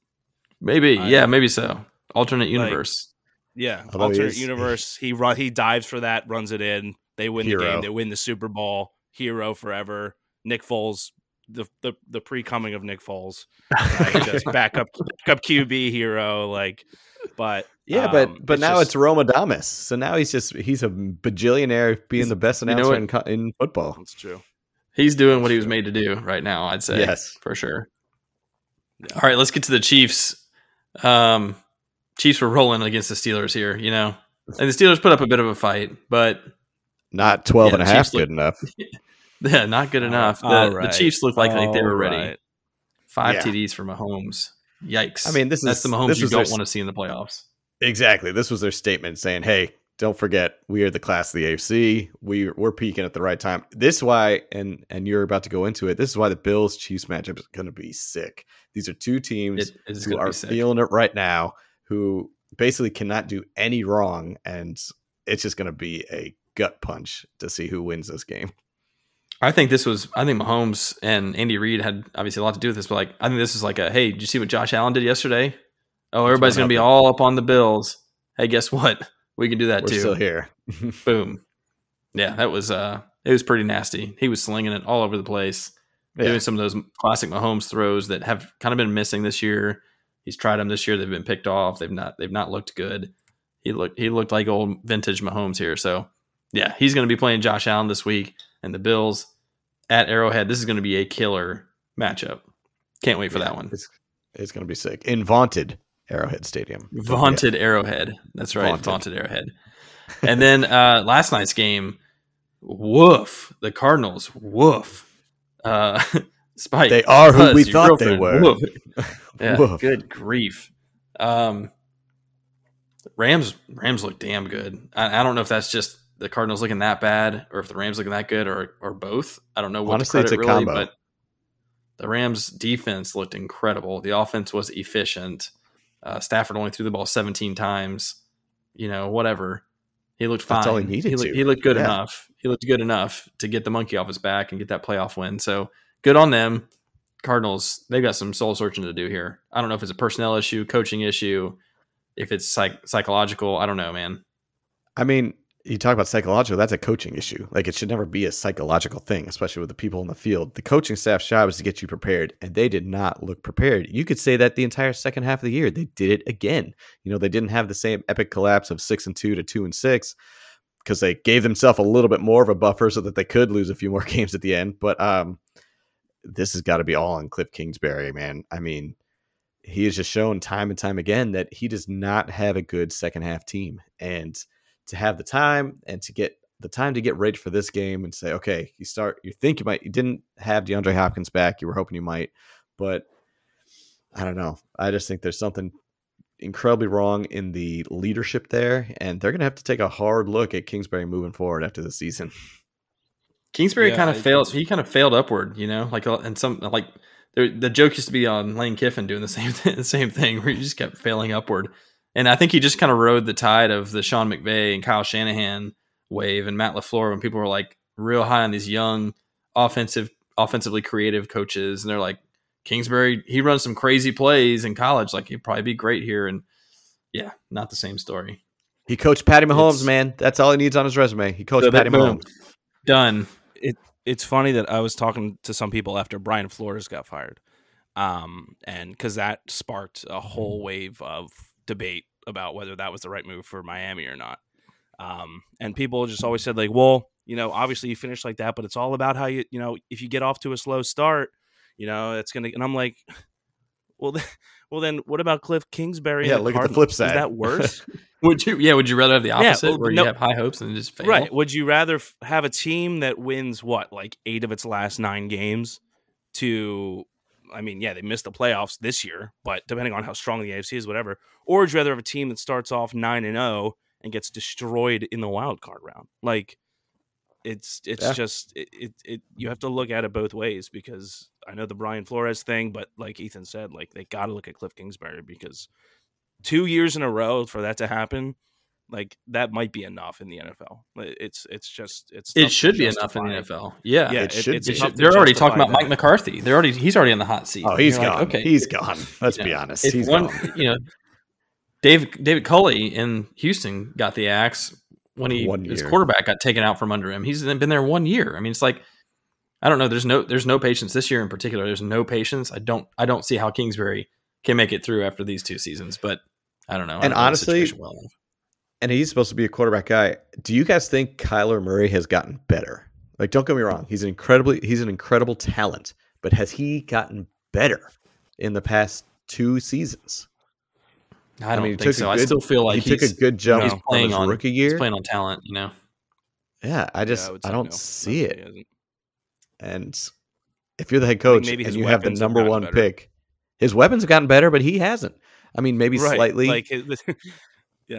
Maybe, I- yeah, maybe so. Alternate universe. Yeah, Although alternate is- universe. He run, he dives for that, runs it in. They win the game. They win the Super Bowl. Hero forever. Nick Foles, the the, the pre coming of Nick Foles, like, <laughs> just backup backup QB hero. Like, but Yeah, um, but but now just- it's Romostradamus. So now he's just he's a bajillionaire being the best you know announcer in, in football. That's true. He's doing what he was made to do right now, I'd say. Yes. For sure. All right, let's get to the Chiefs. Um Chiefs were rolling against the Steelers here, you know. And the Steelers put up a bit of a fight, but Not 12 Yeah, and a half Chiefs look- good enough. <laughs> yeah, not good enough. The, All the. Chiefs looked like, like they were ready. right. Five Yeah. TDs for Mahomes. Yikes. I mean, this that's is- the Mahomes you don't their- want to see in the playoffs. Exactly. This was their statement saying, "Hey, don't forget we are the class of the AFC. We we're peaking at the right time." This is why, and and you're about to go into it. This is why the Bills Chiefs matchup is going to be sick. These are two teams It who are feeling it right now, who basically cannot do any wrong, and it's just going to be a gut punch to see who wins this game. I think this was. I think Mahomes and Andy Reid had obviously a lot to do with this, but like I think this is like a hey, did you see what Josh Allen did yesterday? Oh, everybody's going to be all up on the Bills. Hey, guess what? We can do that We're too. still here. <laughs> <laughs> Boom. Yeah, that was uh, it was pretty nasty. He was slinging it all over the place, Yeah. doing some of those classic Mahomes throws that have kind of been missing this year. He's tried them this year. They've been picked off. They've not. They've not looked good. He looked. He looked like old vintage Mahomes here. So, yeah, he's going to be playing Josh Allen this week, and the Bills at Arrowhead. This is going to be a killer matchup. Can't wait for that one. It's it's going to be sick in vaunted Arrowhead Stadium. Vaunted Arrowhead. That's right. Vaunted. Vaunted, Arrowhead. And then uh, <laughs> last night's game, woof. The Cardinals, woof. Uh, <laughs> Spike. They are who Buzz, we thought they were. Woof. <laughs> Yeah, Woof. good grief. Um, Rams Rams look damn good. I, I don't know if that's just the Cardinals looking that bad, or if the Rams looking that good, or or both. I don't know what Honestly, to it's credit a really, combo. but the Rams defense looked incredible. The offense was efficient. Uh, Stafford only threw the ball 17 times. You know, whatever. He looked fine. That's all he needed looked, to. he looked good Yeah. enough. He looked good enough to get the monkey off his back and get that playoff win. So good on them. Cardinals, they've got some soul searching to do here. I don't know if it's a personnel issue, coaching issue, if it's psych- psychological. I don't know, man. I mean, you talk about psychological, that's a coaching issue. Like it should never be a psychological thing, especially with the people in the field. The coaching staff's job is to get you prepared, and they did not look prepared. You could say that the entire second half of the year. They did it again. You know, they didn't have the same epic collapse of six and two to two and six because they gave themselves a little bit more of a buffer so that they could lose a few more <laughs> games at the end. But um this has got to be all on Cliff Kingsbury, man. I mean, he has just shown time and time again that he does not have a good second half team. And to have the time and to get the time to get ready for this game and say, okay, you start, you think you might, you didn't have DeAndre Hopkins back. You were hoping you might, but I don't know. I just think there's something incredibly wrong in the leadership there. And they're going to have to take a hard look at Kingsbury moving forward after the season. Kingsbury Yeah, kind of it- failed. it's- He kind of failed upward, you know, like uh, and some like the joke used to be on Lane Kiffin doing the <laughs> same th- the same thing where he just kept failing upward. And I think he just kind of rode the tide of the Sean McVay and Kyle Shanahan wave and Matt LaFleur when people were like real high on these young offensive, offensively creative coaches, and they're like Kingsbury. He runs some crazy plays in college, like he'd probably be great here. And yeah, not the same story. He coached Patty Mahomes, It's- man. That's all he needs on his resume. He coached Boom, Patty boom. Mahomes. Done. It, it's funny that I was talking to some people after Brian Flores got fired, um, and because that sparked a whole wave of debate about whether that was the right move for Miami or not. Um, and people just always said like, well, you know, obviously you finish like that, but it's all about how you, you know, if you get off to a slow start, you know, it's gonna. And I'm like, <laughs> well, then, well, then what about Cliff Kingsbury? Yeah, look at the flip side. Is that worse? <laughs> Would you? Yeah. Would you rather have the Yeah, opposite, well, where no- you have high hopes and just fail? Right. Would you rather f- have a team that wins what, like eight of its last nine games to, I mean, yeah, they missed the playoffs this year, but depending on how strong the AFC is, whatever. Or would you rather have a team that starts off nine and zero and gets destroyed in the wild card round? Like, it's it's Yeah. just it, it it you have to look at it both ways because I know the Brian Flores thing, but like Ethan said, like they got to look at Cliff Kingsbury because two years in a row for that to happen like that might be enough in the NFL. It's it's just it's It should be enough in the. NFL. Yeah. Yeah, It it- should it's be. It should- they're already talking justify about Mike. McCarthy. They're already he's already in the hot seat. Oh, he's You're like, gone. okay, He's gone. Let's you be honest. if He's one, gone. you know, Dave David Culley in Houston got the axe when he One his quarterback got taken out from under him. He's been there one year. I mean, it's like I don't know. There's no there's no patience this year in particular. There's no patience. I don't I don't see how Kingsbury can make it through after these two seasons. But I don't know. I And don't honestly, situation well enough. And he's supposed to be a quarterback guy. Do you guys think Kyler Murray has gotten better? Like, don't get me wrong, he's an incredibly he's an incredible talent, but has he gotten better in the past two seasons? I don't mean, he think so. a I good- still feel like he took a good jump he's from playing his on rookie He's year. playing on talent. You know. Yeah, I just Yeah, would I, don't no. see No, it. And if you're the head coach maybe and you have the weapons have number one better. pick, his weapons have gotten better, but he hasn't. I mean, maybe Right, slightly. Like it- <laughs>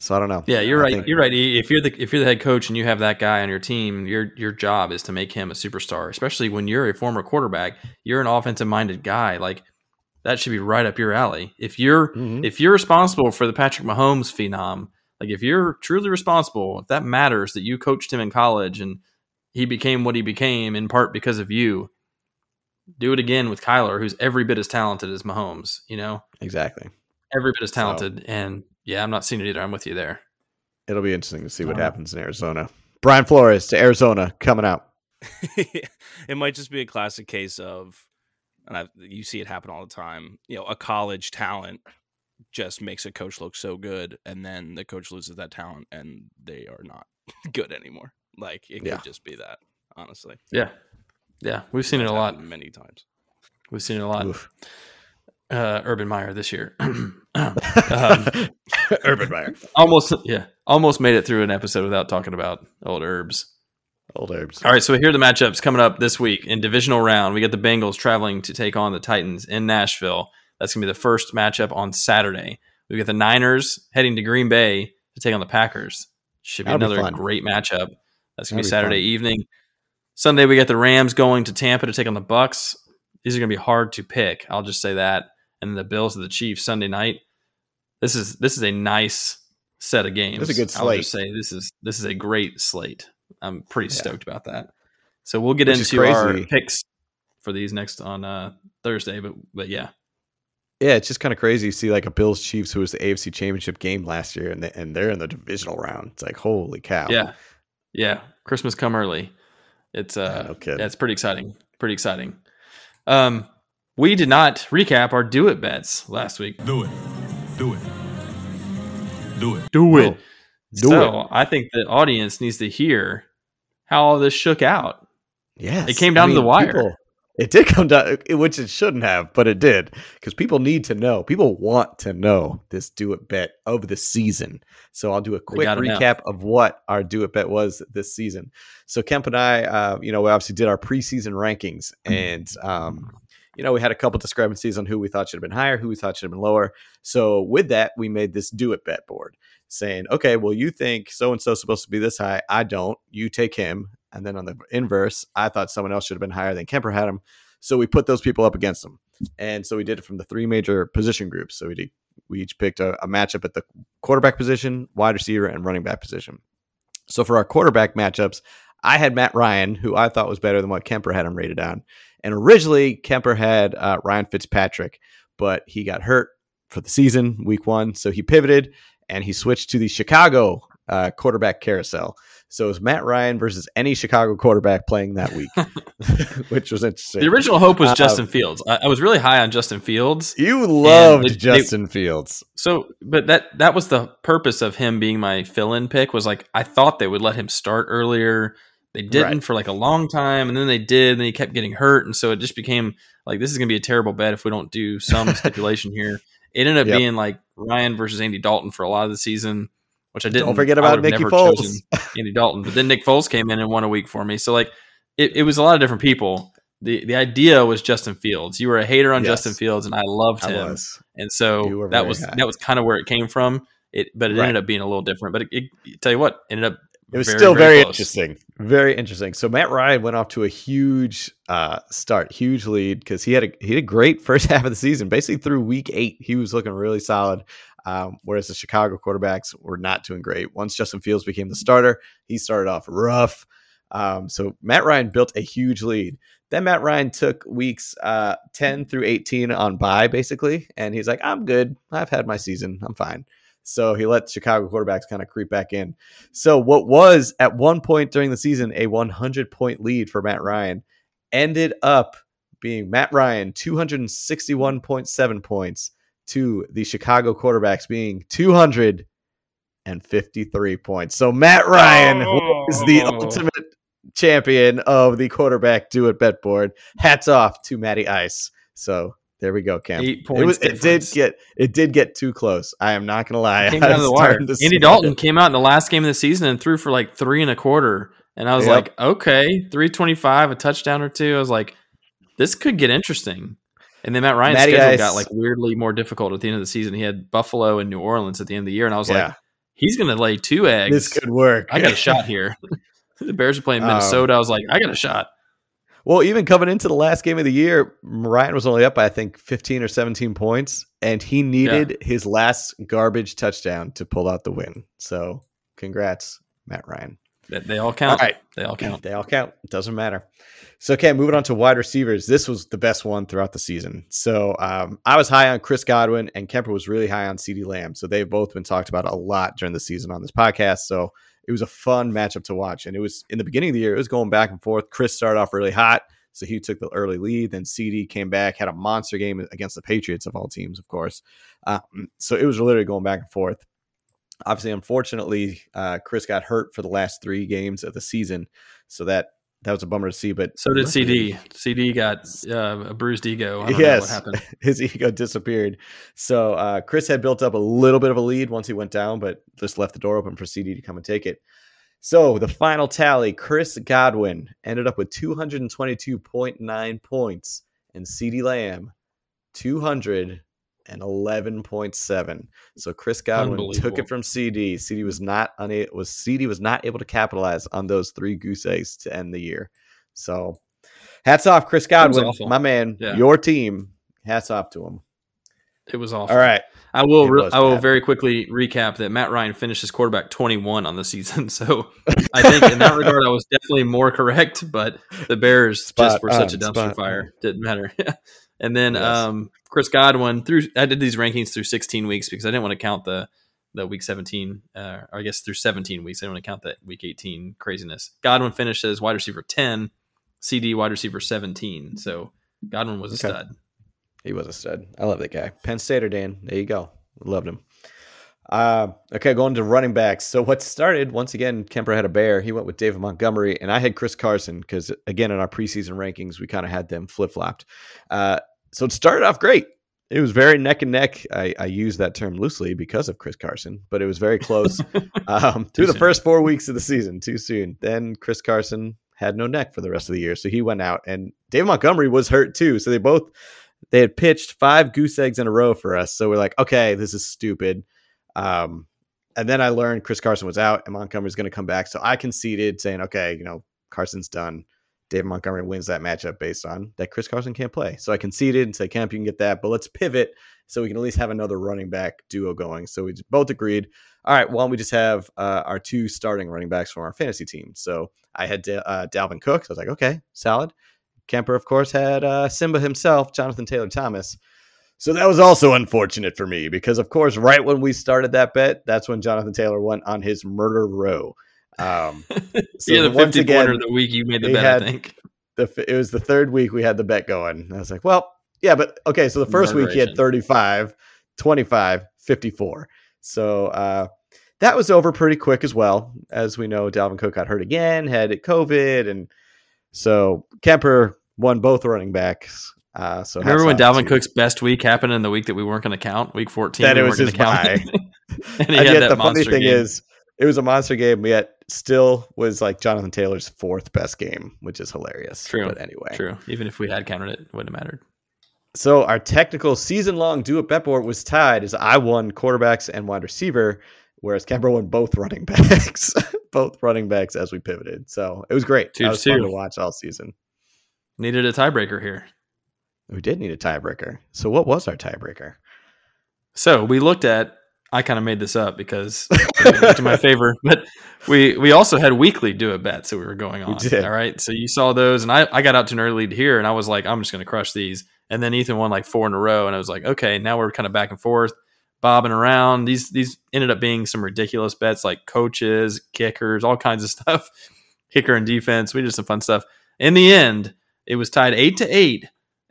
so I don't know. Yeah, you're I right. think- You're right. If you're the if you're the head coach and you have that guy on your team, your your job is to make him a superstar. Especially when you're a former quarterback, you're an offensive minded guy. Like that should be right up your alley. If you're Mhm. if you're responsible for the Patrick Mahomes phenom, like if you're truly responsible, if that matters that you coached him in college and he became what he became in part because of you, do it again with Kyler, who's every bit as talented as Mahomes. You know, exactly. every bit as So- talented. And yeah, I'm not seeing it either. I'm with you there. It'll be interesting to see what Uh, happens in Arizona. Brian Flores to Arizona coming out. <laughs> it might just be a classic case of, and I, you see it happen all the time. You know, a college talent just makes a coach look so good, and then the coach loses that talent, and they are not <laughs> good anymore. Like it Yeah. could just be that, honestly. Yeah. Yeah. We've seen it a lot. many times. We've seen it a lot. Oof. Uh, Urban Meyer this year. <clears throat> <laughs> Urban Meyer. almost, yeah. Almost made it through an episode without talking about old herbs. Old herbs. All right. So here are the matchups coming up this week in divisional round. We got the Bengals traveling to take on the Titans in Nashville. That's going to be the first matchup on Saturday. We got the Niners heading to Green Bay to take on the Packers. Should be That'll another fun. great matchup. That's going to be be Saturday fun. evening. Sunday we got the Rams going to Tampa to take on the Bucs. These are going to be hard to pick. I'll just say that. And the Bills of the Chiefs Sunday night. This is this is a nice set of games. This is a good slate. I'll just say this is this is a great slate. I'm pretty Yeah. stoked about that. So we'll get Which into our picks for these next on uh, Thursday. But but yeah, Yeah, it's just kind of crazy. You see like a Bills Chiefs who was the AFC Championship game last year, and they, and they're in the divisional round. It's like holy cow. yeah, yeah. Christmas come early. It's Yeah, uh, no yeah, it's pretty exciting. Pretty exciting. Um, we did not recap our do it bets last week. Do it. Do it. Do it. Do it. Do so I think the audience needs to hear how all this shook out. Yes. It came down to the wire. it did come down, which it shouldn't have, but it did because people need to know. People want to know this do it bet of the season. So I'll do a quick gotta know. recap of what our do it bet was this season. So Kemp and I, uh, you know, we obviously did our preseason rankings, and um, you know, we had a couple discrepancies on who we thought should have been higher, who we thought should have been lower. So with that, we made this do it bet board saying, okay, well, you think so and so is supposed to be this high. I don't. You take him. And then on the inverse, I thought someone else should have been higher than Kemper had him. So we put those people up against them. And so we did it from the three major position groups. So we did, we each picked a, a matchup at the quarterback position, wide receiver, and running back position. So for our quarterback matchups, I had Matt Ryan, who I thought was better than what Kemper had him rated on. And originally, Kemper had uh, Ryan Fitzpatrick, but he got hurt for the season, week one. So he pivoted and he switched to the Chicago uh, quarterback carousel. So it was Matt Ryan versus any Chicago quarterback playing that week, <laughs> <laughs> which was interesting. The original hope was Uh, Justin Fields. I, I was really high on Justin Fields. You loved they- they- Justin Fields. So, but that that was the purpose of him being my fill-in pick. Was like I thought they would let him start earlier. They didn't Right. for like a long time, and then they did, and then he kept getting hurt, and so it just became like this is going to be a terrible bet if we don't do some <laughs> stipulation here. It ended up Yep. being like Ryan versus Andy Dalton for a lot of the season, which I didn't. Don't forget about Nicky Foles. <laughs> Andy Dalton, but then Nick Foles came in and won a week for me. So like it, it was a lot of different people. The the idea was Justin Fields. You were a hater on Yes. Justin Fields, and I loved I him. was. And so that was high. that was kind of where it came from. It, but it Right. ended up being a little different. But it, it, tell you what, ended up. It was very, still very, close. interesting. Very interesting. So Matt Ryan went off to a huge uh, start, huge lead because he had a he had a great <laughs> first half of the season. Basically through week eight, he was looking really solid. Um, whereas the Chicago quarterbacks were not doing great. Once Justin Fields became the starter, he started off rough. Um, so Matt Ryan built a huge lead. Then Matt Ryan took weeks uh, 10 through 18 on bye, basically. And he's like, I'm good. I've had my season. I'm fine. So he let Chicago quarterbacks kind of creep back in. So what was at one point during the season a 100 point lead for Matt Ryan ended up being Matt Ryan 261.7 points to the Chicago quarterbacks being 253 points. So Matt Ryan is the Oh. ultimate champion of the quarterback do it bet board. Hats off to Matty Ice. So there we go, Cam. Eight It, was, it did get it did get too close. I am not gonna lie. <laughs> came out of the wire. Andy Dalton it. came out in the last game of the season and threw for like three and a quarter, and I was Yep. like, okay, three twenty five, a touchdown or two. I was like, this could get interesting. And then Matt Ryan's Matty schedule Ice- got like weirdly more difficult at the end of the season. He had Buffalo and New Orleans at the end of the year, and I was Yeah. like, he's going to lay two eggs. This could work. I got a <laughs> shot here. <laughs> the Bears are playing Um, Minnesota. I was like, I got a shot. Well, even coming into the last game of the year, Ryan was only up by I think 15 or 17 points, and he needed his last garbage touchdown to pull out the win. So, congrats, Matt Ryan. They, they all count. All right. They all count. They all count. It doesn't matter. So, okay, moving on to wide receivers. This was the best one throughout the season. So, um, I was high on Chris Godwin, and Kemper was really high on CeeDee Lamb. So, they've both been talked about a lot during the season on this podcast. So, it was a fun matchup to watch. And it was in the beginning of the year, it was going back and forth. Chris started off really hot. So, he took the early lead. Then, CeeDee came back, had a monster game against the Patriots of all teams, of course. Um, so, it was literally going back and forth. Obviously, unfortunately, uh, Chris got hurt for the last three games of the season. So, that that was a bummer to see. But So did CeeDee. CeeDee got uh, a bruised ego. I don't know Yes. what happened. <laughs> his ego disappeared. So uh, Chris had built up a little bit of a lead once he went down, but just left the door open for CeeDee to come and take it. So the final tally: Chris Godwin ended up with 222.9 points, and CeeDee Lamb 211.7. So Chris Godwin took it from CeeDee. CeeDee was not unable was CeeDee was not able to capitalize on those three goose eggs to end the year. So hats off, Chris Godwin, my man, Yeah. your team. Hats off to him. It was awful. All right. I will. Re- I will bad. very quickly recap that Matt Ryan finished his quarterback twenty one on the season. <laughs> So I think in that regard, I was definitely more correct. But the Bears <laughs> Spot just were such a dumpster fire. Didn't matter. <laughs> and then Yes. um, Chris Godwin through. I did these rankings through sixteen weeks because I didn't want to count the the week seventeen. Uh, or I guess through seventeen weeks. I didn't want to count that week eighteen craziness. Godwin finished as wide receiver ten. CeeDee wide receiver seventeen. So Godwin was a Okay. stud. He was a stud. I love that guy. Penn Stater Dan. There you go. Loved him. Uh, okay, going to running backs. So what started once again, Kemper had a bear. He went with David Montgomery, and I had Chris Carson because again in our preseason rankings we kind of had them flip flopped. Uh, so it started off great. It was very neck and neck. I, I use that term loosely because of Chris Carson, but it was very close <laughs> um, through the soon. first four weeks of the season. Too soon. Then Chris Carson had no neck for the rest of the year, so he went out, and David Montgomery was hurt too. So they both they had pitched five goose eggs in a row for us. So we're like, okay, this is stupid. Um, and then I learned Chris Carson was out and Montgomery's going to come back. So I conceded saying, okay, you know, Carson's done. David Montgomery wins that matchup based on that Chris Carson can't play. So I conceded and said, Camp, you can get that, but let's pivot so we can at least have another running back duo going. So we both agreed. All right, why don't we just have uh, our two starting running backs from our fantasy team? So I had uh, Dalvin Cook. So I was like, okay, solid. Kemper, of course, had uh, Simba himself, Jonathan Taylor Thomas. So that was also unfortunate for me because, of course, right when we started that bet, that's when Jonathan Taylor went on his murder row. Um, <laughs> so yeah, the 50 again, pointer the week you made the bet, had, I think. The, it was the third week we had the bet going. I was like, well, yeah, but okay. So the first week he had 35, 25, 54. So uh, that was over pretty quick as well. As we know, Dalvin Cook got hurt again, had COVID. And so Kemper won both running backs. Uh, so remember when Dalvin Cook's best week happened in the week that we weren't going to count, week 14? That it was his bye. <laughs> and he and had yet the funny thing game. is, it was a monster game, yet still was like Jonathan Taylor's fourth best game, which is hilarious. True. But anyway. True. Even if we had counted it, it wouldn't have mattered. So our technical season long do it bet board was tied as I won quarterbacks and wide receiver, whereas Kemper won both running <laughs> backs, both running backs as we pivoted. So it was great. Two it was two. fun to watch all season. Needed a tiebreaker here. We did need a tiebreaker. So what was our tiebreaker? So we looked at I kind of made this up because to my favor, <laughs> but we we also had weekly do it bets that we were going on. We all right, so you saw those, and I I got out to an early lead here, and I was like, I'm just going to crush these. And then Ethan won like four in a row, and I was like, okay, now we're kind of back and forth, bobbing around. These these ended up being some ridiculous bets, like coaches, kickers, all kinds of <laughs> stuff, kicker and defense. We did some fun stuff. In the end, it was tied eight to eight,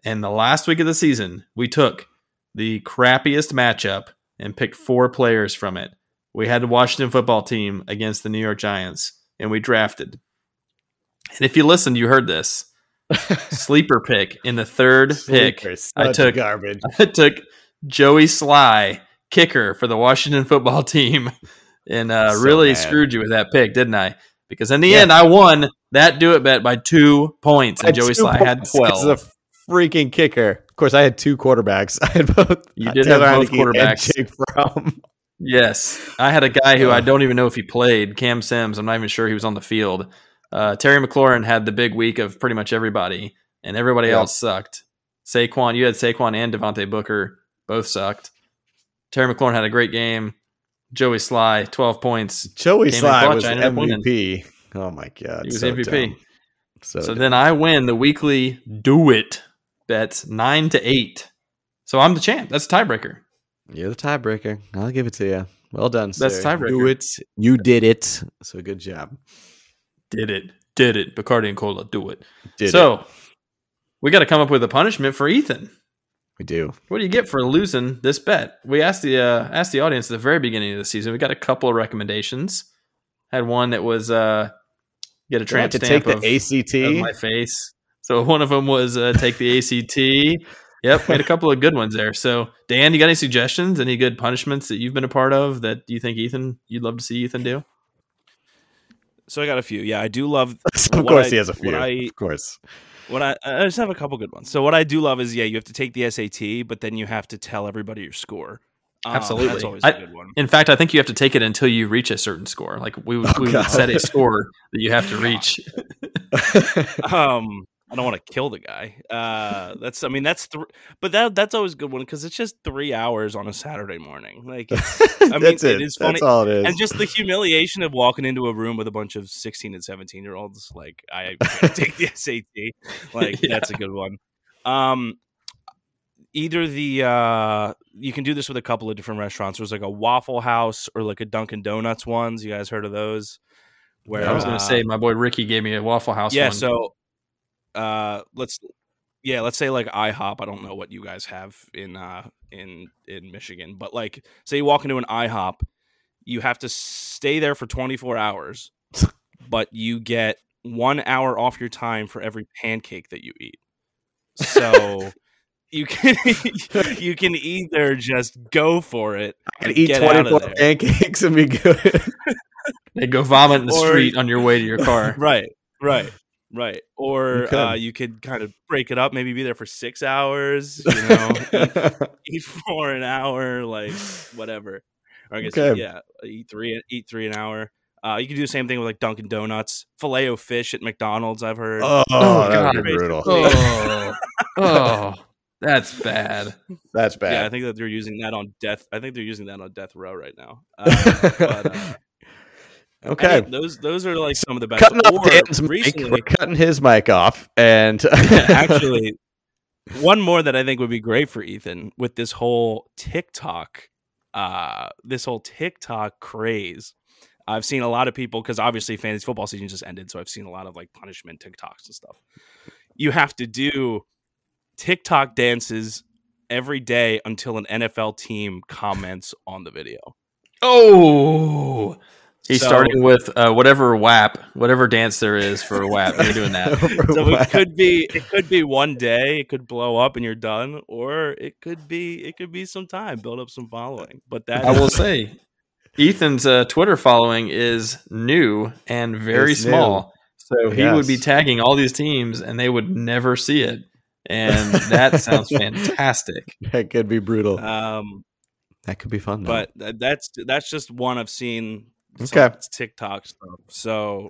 and the last week of the season, we took the crappiest matchup and picked four players from it. We had the Washington football team against the New York Giants, and we drafted. And if you listened, you heard this <laughs> sleeper pick in the third pick. I took garbage. <laughs> I took Joey Slye, kicker for the Washington football team, and uh, so really screwed you with that pick, didn't I? Because in the yeah. end, I won that do it bet by two points, and Joey Slye had twelve freaking kicker. Of course, I had two quarterbacks. <laughs> I had both. You did Taylor have both quarterbacks. Jake Fromm. <laughs> Yes, I had a guy who I don't even know if he played. Cam Sims. I'm not even sure he was on the field. Uh, Terry McLaurin had the big week of pretty much everybody, and everybody else sucked. Saquon, you had Saquon and Devontae Booker, both sucked. Terry McLaurin had a great game. Joey Slye, 12 points. Joey Slye was MVP. Oh my god, he was so MVP. Dumb. So, so then I win the weekly do it bets nine to eight. So I'm the champ. That's a tiebreaker. You're the tiebreaker. I'll give it to you. Well done, sir. That's tiebreaker. Do it. You did it. So good job. Did it. Did it. Bacardi and Cola, do it. Did so it. we got to come up with a punishment for Ethan. We do. What do you get for losing this bet? We asked the uh, asked the audience at the very beginning of the season. We got a couple of recommendations. Had one that was uh, get a tramp to take the of, ACT of my face. So <laughs> one of them was uh, take the ACT. Yep, made a <laughs> couple of good ones there. So Dan, you got any suggestions? Any good punishments that you've been a part of that you think Ethan you'd love to see Ethan do? So I got a few. Yeah, I do love. <laughs> of course, I, he has a few. I, of course. What I I just have a couple good ones. So what I do love is yeah, you have to take the SAT, but then you have to tell everybody your score. Um, Absolutely, that's always a good one. in fact, I think you have to take it until you reach a certain score. Like we, oh, we would set a score that you have to reach. um, I don't want to kill the guy. Uh, that's I mean that's th- but that that's always a good one because it's just three hours on a Saturday morning. Like <laughs> I mean, it. it is funny. That's all it is. And just the humiliation of walking into a room with a bunch of sixteen and seventeen year olds. Like I take the <laughs> SAT. Like <laughs> yeah. that's a good one. Um, either the uh you can do this with a couple of different restaurants. There's like a Waffle House or like a Dunkin' Donuts ones. You guys heard of those? Where yeah, I was going to uh, say my boy Ricky gave me a Waffle House. Yeah, one. so uh let's yeah, let's say like IHOP. I don't know what you guys have in uh in in Michigan, but like say you walk into an IHOP, you have to stay there for 24 hours, but you get 1 hour off your time for every pancake that you eat. So <laughs> you can <laughs> you can either just go for it and eat 24 pancakes and be good. <laughs> they go vomit in the or, street on your way to your car. right, right. Right. Or you, uh, you could kind of break it up, maybe be there for six hours, you <laughs> know, eat, eat, for an hour, like whatever. Or I guess, okay. yeah, eat three, eat three an hour. Uh, you can do the same thing with like Dunkin' Donuts, filet o fish at McDonald's. I've heard. Oh, Oh, that would be brutal. Oh, oh, that's bad. <laughs> That's bad. Yeah, I think that they're using that on death. I think they're using that on death row right now. Uh, but, okay. any- those those are like some of the best. Cutting off Or Dan's mic. recently, We're cutting his mic off. And <laughs> actually, <laughs> one more that I think would be great for Ethan with this whole TikTok, uh, this whole TikTok craze. I've seen a lot of people because obviously fantasy football season just ended, so I've seen a lot of like punishment TikToks and stuff. You have to do TikTok dances every day until an NFL team comments on the video. Oh, he's So- starting with uh, whatever WAP, whatever dance there is for WAP. You're doing that. <laughs> so it could be it could be one day it could blow up and you're done or it could be it could be some time build up some following but that I will <laughs> say, Ethan's uh, Twitter following is new and very It's new. small. So he would be tagging all these teams, and they would never see it. And that <laughs> sounds fantastic. that could be brutal. um that could be fun. Though. but that's that's just one i've seen some Okay. tiktok stuff so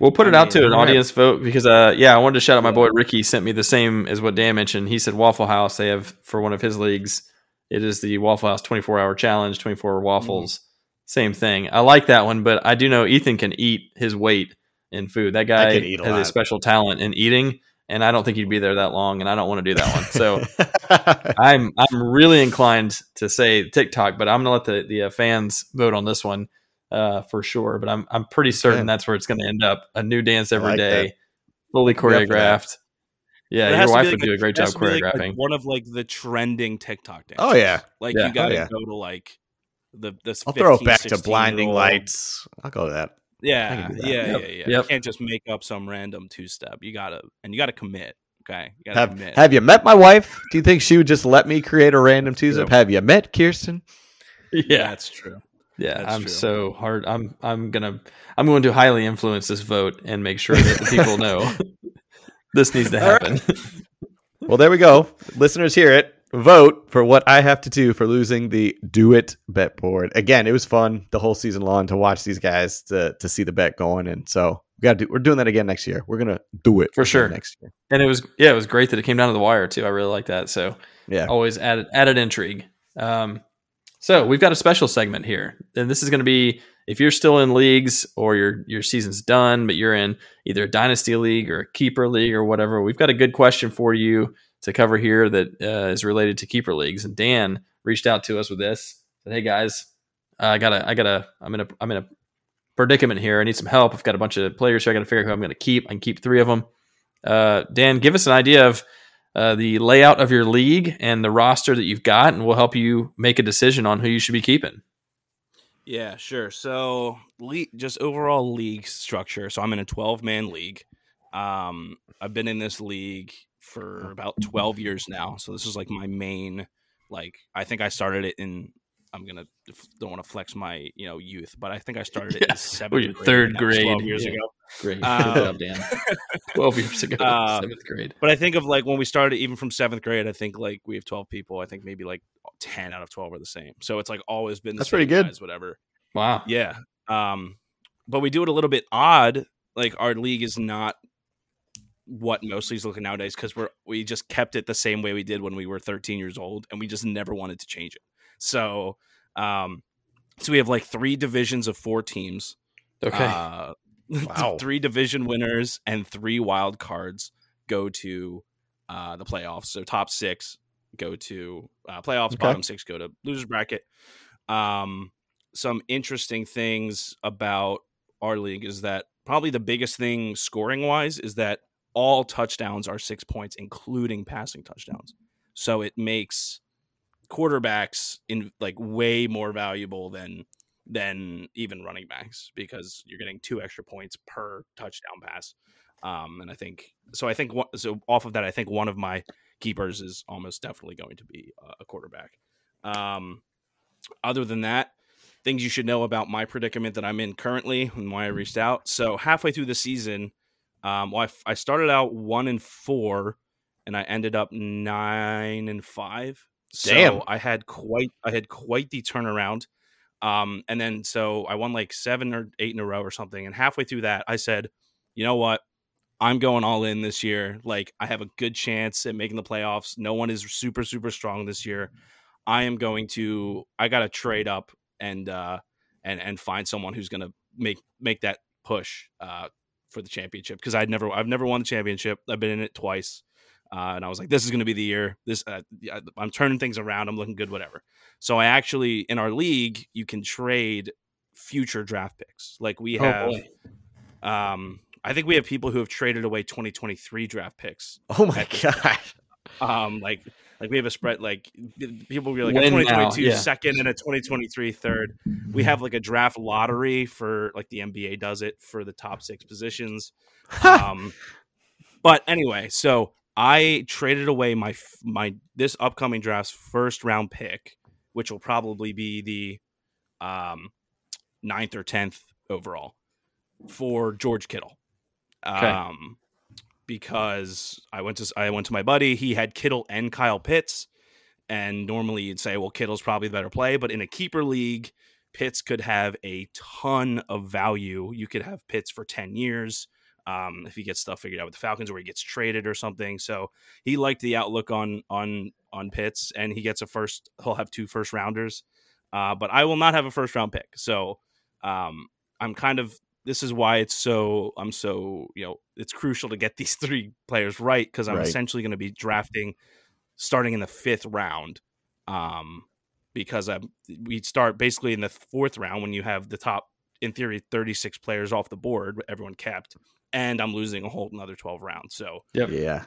We'll put it I out to an alright. audience vote because, uh, yeah, I wanted to shout out my boy Ricky. Sent me the same as what Dan mentioned. He said Waffle House. They have for one of his leagues. It is the Waffle House 24 hour challenge, 24 waffles. Same thing. I like that one, but I do know Ethan can eat his weight in food. That guy can eat a has a special talent in eating, and I don't think he'd be there that long, and I don't want to do that one. So <laughs> I'm I'm really inclined to say TikTok, but I'm gonna let the the uh, fans vote on this one uh, for sure. But I'm I'm pretty certain Okay. that's where it's gonna end up. A new dance every like day, that. fully I'd be up for that. choreographed. Yeah, your has to be wife like would a- do a great job to be like- like choreographing. one of like the trending tiktok dances oh yeah, like Yeah. you gotta Oh, yeah. go to like the this I'll throw it back to blinding lights. I'll go to that. Yeah that. yeah Yep. yeah yeah Yep. you can't just make up some random two-step you gotta and you gotta commit okay you gotta Have commit Have you met my wife? Do you think she would just let me create a random two step? Yeah. Have you met Kirsten? <laughs> yeah, that's true yeah. that's I'm true. so hard. I'm I'm gonna I'm going to highly influence this vote and make sure that the people know <laughs> this needs to All right. happen. <laughs> Well, there we go. Listeners, hear it. Vote for what I have to do for losing the Do It bet board. Again, it was fun the whole season long to watch these guys to to see the bet going, and so we got to do. We're doing that again next year. We're gonna do it For sure. next year. and it was yeah, it was great that it came down to the wire too. I really like that. So Yeah. always added added intrigue. Um, so we've got a special segment here, and this is going to be if you're still in leagues or your your season's done, but you're in either a dynasty league or a keeper league or whatever. We've got a good question for you to cover here that uh, is related to keeper leagues. And Dan reached out to us with this. Said, "Hey guys, I gotta, I gotta, I'm in a, I'm in a predicament here. I need some help. I've got a bunch of players, so I got to figure out who I'm going to keep. I can keep three of them. Uh, Dan, give us an idea of uh, the layout of your league and the roster that you've got, and we'll help you make a decision on who you should be keeping. Yeah, sure. So, le- just overall league structure. So, I'm in a 12 man league. Um, I've been in this league for about 12 years now. So, this is like my main, like, I think I started it in, I'm going to, don't want to flex my, you know, youth, but I think I <laughs> started it Yeah. in seventh grade. third and 12 grade, years yeah. ago. Great, <laughs> Um, Dan. Twelve years ago, <laughs> uh, seventh grade. But I think of like when we started, even from seventh grade, I think like we have 12 people. I think maybe like 10 out of 12 are the same. So, it's like always been the That's same pretty good. guys, whatever. Wow. Yeah. Um, but we do it a little bit odd. Like our league is not what most leagues look at nowadays because we're we just kept it the same way we did when we were 13 years old, and we just never wanted to change it. So, um, so we have like three divisions of four teams. Okay. Uh, <laughs> Wow. three division winners and three wild cards go to uh, the playoffs. So top six go to uh, playoffs. Okay. Bottom six go to losers bracket. Um, some interesting things about our league is that probably the biggest thing scoring wise is that all touchdowns are six points, including passing touchdowns. So it makes quarterbacks in like way more valuable than than even running backs because you're getting two extra points per touchdown pass. Um, and I think so. I think so. Off of that, I think one of my keepers is almost definitely going to be a quarterback. Um, other than that, things you should know about my predicament that I'm in currently and why I reached out. So halfway through the season, um, well, I started out one and four, and I ended up nine and five. So I had quite I had quite the turnaround. Um, and then so I won like seven or eight in a row or something. And halfway through that, I said, you know what? I'm going all in this year. Like I have a good chance at making the playoffs. No one is super super strong this year. I am going to I got to trade up and uh and and find someone who's to make make that push uh for the championship because I'd never I've never won the championship. I've been in it twice. Uh, and I was like, this is going to be the year. This uh, I'm turning things around. I'm looking good, whatever. So I actually in our league, you can trade future draft picks. Like we Oh, have, boy. um, I think we have people who have traded away 2023 draft picks. <laughs> Oh my god. Um, like like we have a spread. Like people will be like a Win 2022 yeah. second and a 2023 third. We have like a draft lottery for like the NBA does it for the top six positions. <laughs> um, but anyway, so I traded away my my this upcoming draft's first round pick, which will probably be the um ninth or tenth overall for George Kittle. Okay. Um, because I went to I went to my buddy. He had Kittle and Kyle Pitts, and normally you'd say, well, Kittle's probably the better play, but in a keeper league, Pitts could have a ton of value. You could have Pitts for ten years um, if he gets stuff figured out with the Falcons, or he gets traded or something. So he liked the outlook on on on Pitts, and he gets a first. He'll have two first rounders, uh, but I will not have a first round pick. So um, I'm kind of this is why it's so I'm so you know it's crucial to get <laughs> these three players right because I'm Right. essentially going to be drafting starting in the fifth round. Um, because I'm, we start basically in the fourth round when you have the top, in theory, 36 players off the board, everyone kept, and I'm losing a whole another 12 rounds. So, Yep. Yeah.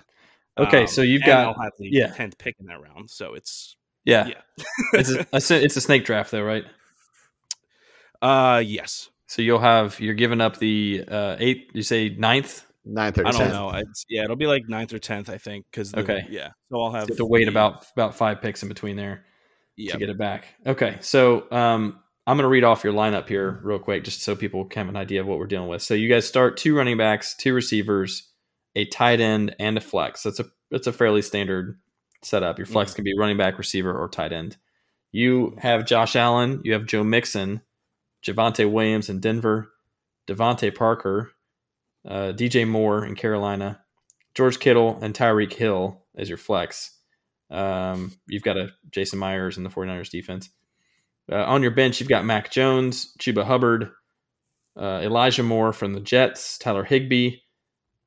Okay, um, so you've got I'll have the yeah. 10th pick in that round. So it's, yeah. yeah. <laughs> it's a, a s- it's a snake draft though, right? uh, yes. So you'll have you're giving up the uh, eighth. You say ninth. Nine I don't know. It's, yeah, it'll be like ninth or 10th, I think. Cause the, Okay. Yeah. So I'll You have have to wait about about five picks in between there yeah. to get it back. Okay, so um, I'm going to read off your lineup here real quick, just so people can have an idea of what we're dealing with. So you guys start two running backs, two receivers, a tight end, and a flex. That's a that's a fairly standard setup. Your flex can be running back, receiver, or tight end. You have Josh Allen, you have Joe Mixon, Javonte Williams in Denver, DeVante Parker, uh, DJ Moore in Carolina, George Kittle, and Tyreek Hill as your flex. Um, you've got a Jason Myers in the 49ers defense. Uh, on your bench, you've got Mac Jones, Chuba Hubbard, uh, Elijah Moore from the Jets, Tyler Higbee,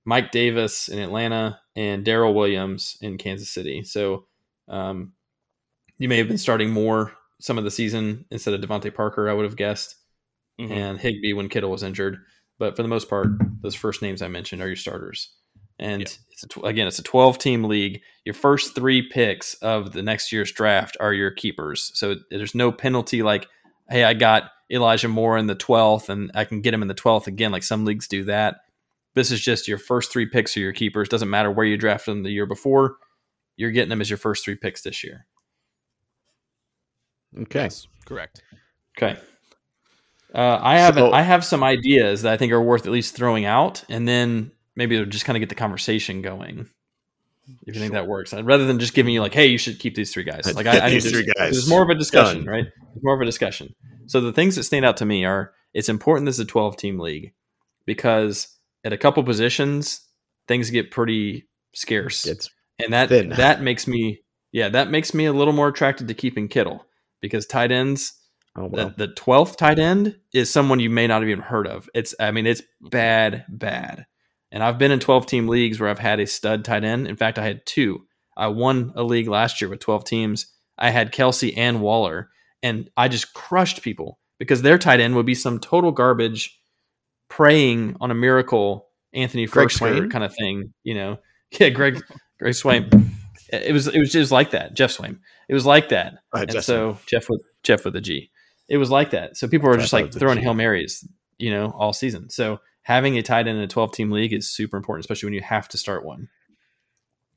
Mike Davis in Atlanta, and Darrel Williams in Kansas City. So um, you may have been starting more some of the season instead of DeVante Parker, I would have guessed, Mhm. and Higbee when Kittle was injured. But for the most part, those first names I mentioned are your starters. And Yeah. it's a tw- again, it's a 12 team league. Your first three picks of the next year's draft are your keepers. So there's no penalty like, hey, I got Elijah Moore in the 12th and I can get him in the 12th again, like some leagues do that. This is just your first three picks are your keepers. Doesn't matter where you drafted them the year before. You're getting them as your first three picks this year. Okay. Yes, correct. Okay. Uh, I have So- I have some ideas that I think are worth at least throwing out, and then maybe it'll just kind of get the conversation going. If you think that works, rather than just giving you like, "Hey, you should keep these three guys." Like, I, I need These to, three guys. It's more of a discussion, Done. right? It's more of a discussion. So the things that stand out to me are it's important this is a 12 team league because at a couple positions things get pretty scarce It's and that thin. that makes me yeah that makes me a little more attracted to keeping Kittle because tight ends oh well. the the twelfth tight end is someone you may not have even heard of. It's I mean it's bad bad, and I've been in twelve team leagues where I've had a stud tight end. In fact, I had two. I won a league last year with twelve teams. I had Kelce and Waller, and I just crushed people because their tight end would be some total garbage, praying on a miracle Anthony Firkser kind of thing. You know, <laughs> yeah, Greg Greg Swaim. It was it was just like that, Geoff Swaim. It was like that. Uh, And Jeff so Jeff with Jeff with a G. It was like that. So people were Jeff just like throwing hail marys, you know, all season. So having a tight end in a twelve team league is super important, especially when you have to start one.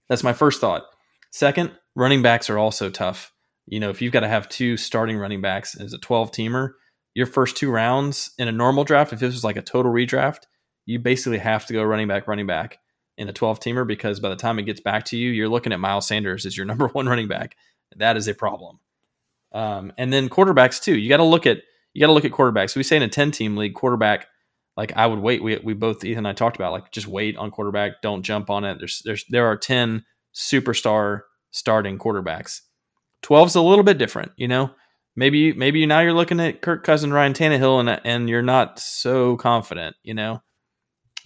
That's my first thought. Second, running backs are also tough. You know, if you've got to have two starting running backs as a twelve teamer, your first two rounds in a normal draft, if this was like a total redraft, you basically have to go running back, running back in a 12 teamer because by the time it gets back to you, you're looking at Miles Sanders as your <laughs> number one running back. That is a problem. Um, and then quarterbacks too. You got to look at you got to look at quarterbacks. We say in a 10 team league, quarterback, like I would wait. We, we both, Ethan and I talked about like just wait on quarterback. Don't jump on it. There's, there's, there are 10 superstar starting quarterbacks. 12's a little bit different, you know? Maybe, maybe now you're looking at Kirk Cousin, Ryan Tannehill, and, and you're not so confident, you know?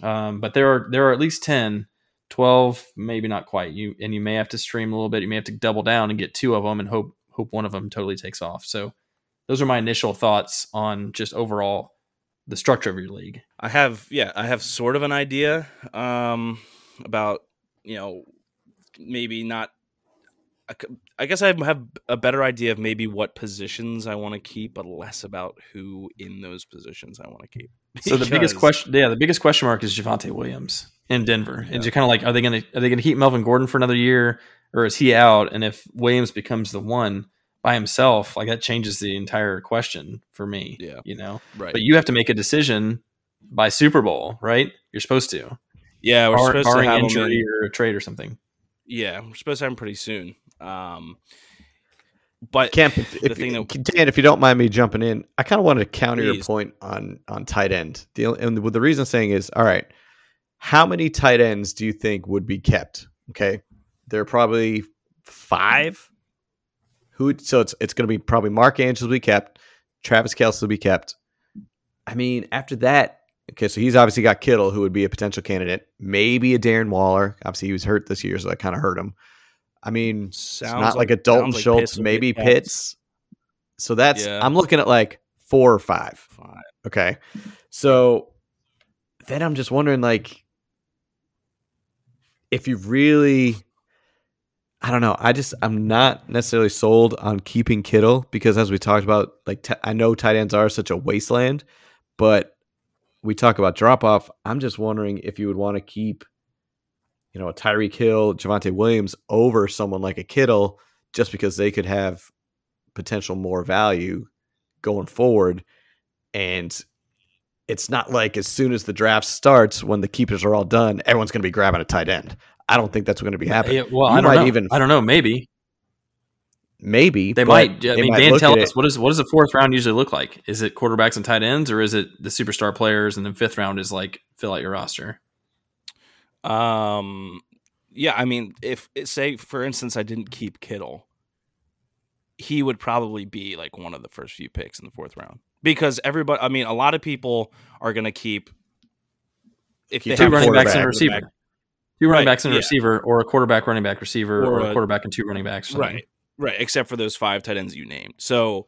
Um, but there are, there are at least 10 12 maybe not quite you and you may have to stream a little bit you may have to double down and get two of them and hope hope one of them totally takes off so those are my initial thoughts on just overall the structure of your league? I have yeah, I have sort of an idea um about, you know, maybe not I guess I have a better idea of maybe what positions I want to keep, but less about who in those positions I want to keep. so the biggest question yeah the biggest question mark is Javonte Williams in Denver. And you're kind of like are they gonna are they gonna keep Melvin Gordon for another year or is he out? And if Williams becomes the one by himself like that changes the entire question for me Yeah. you know right. but you have to make a decision by Super Bowl, right? You're supposed to, yeah, we're Bar- supposed to barring have him injury in- or a trade or something. Yeah, we're supposed to have him pretty soon. Um, but Camp, if, the thing that Dan, if you don't mind me jumping in, I kind of wanted to counter your point on on tight end. The and the, the reason I'm saying is, all right, how many tight ends do you think would be kept? Okay, there are probably five. Who? So it's it's going to be probably Mark Andrews will be kept, Travis Kelce will be kept. I mean, after that, okay, so he's obviously got Kittle, who would be a potential candidate. Maybe a Darren Waller. Obviously, he was hurt this year, so that kind of hurt him. I mean, it's not like, like- a Dalton like Schultz, Pitts maybe. Pitts. So that's Yeah. I'm looking at like four or five. Fine. Okay. So then I'm just wondering like if you really I don't know. I just I'm not necessarily sold on keeping Kittle because as we talked about like t- I know tight ends are such a wasteland, but we talk about drop off. I'm just wondering if you would want to keep you know a Tyreek Hill, Javonte Williams over someone like a Kittle just because they could have potential more value going forward and it's not like as soon as the draft starts when the keepers are all done everyone's going to be grabbing a tight end i don't think that's going to be happening Yeah, well, You I don't might know. even- I don't know. Maybe maybe they might. I they mean, might Dan, tell us it- what is what does the fourth round usually look like? Is it quarterbacks and tight ends, or is it the superstar players, and then fifth round is like fill out your roster? Um, yeah, I mean, if say for instance, I didn't keep Kittle, he would probably be like one of the first few picks in the fourth round because everybody. I mean, a lot of people are going to keep if Keep they Two have running backs and a quarterback. receiver. Two running Right, backs and a yeah. receiver, or a quarterback, running back, receiver, Or or, a a- quarterback and two running backs. right, right, except for those five tight ends you named. So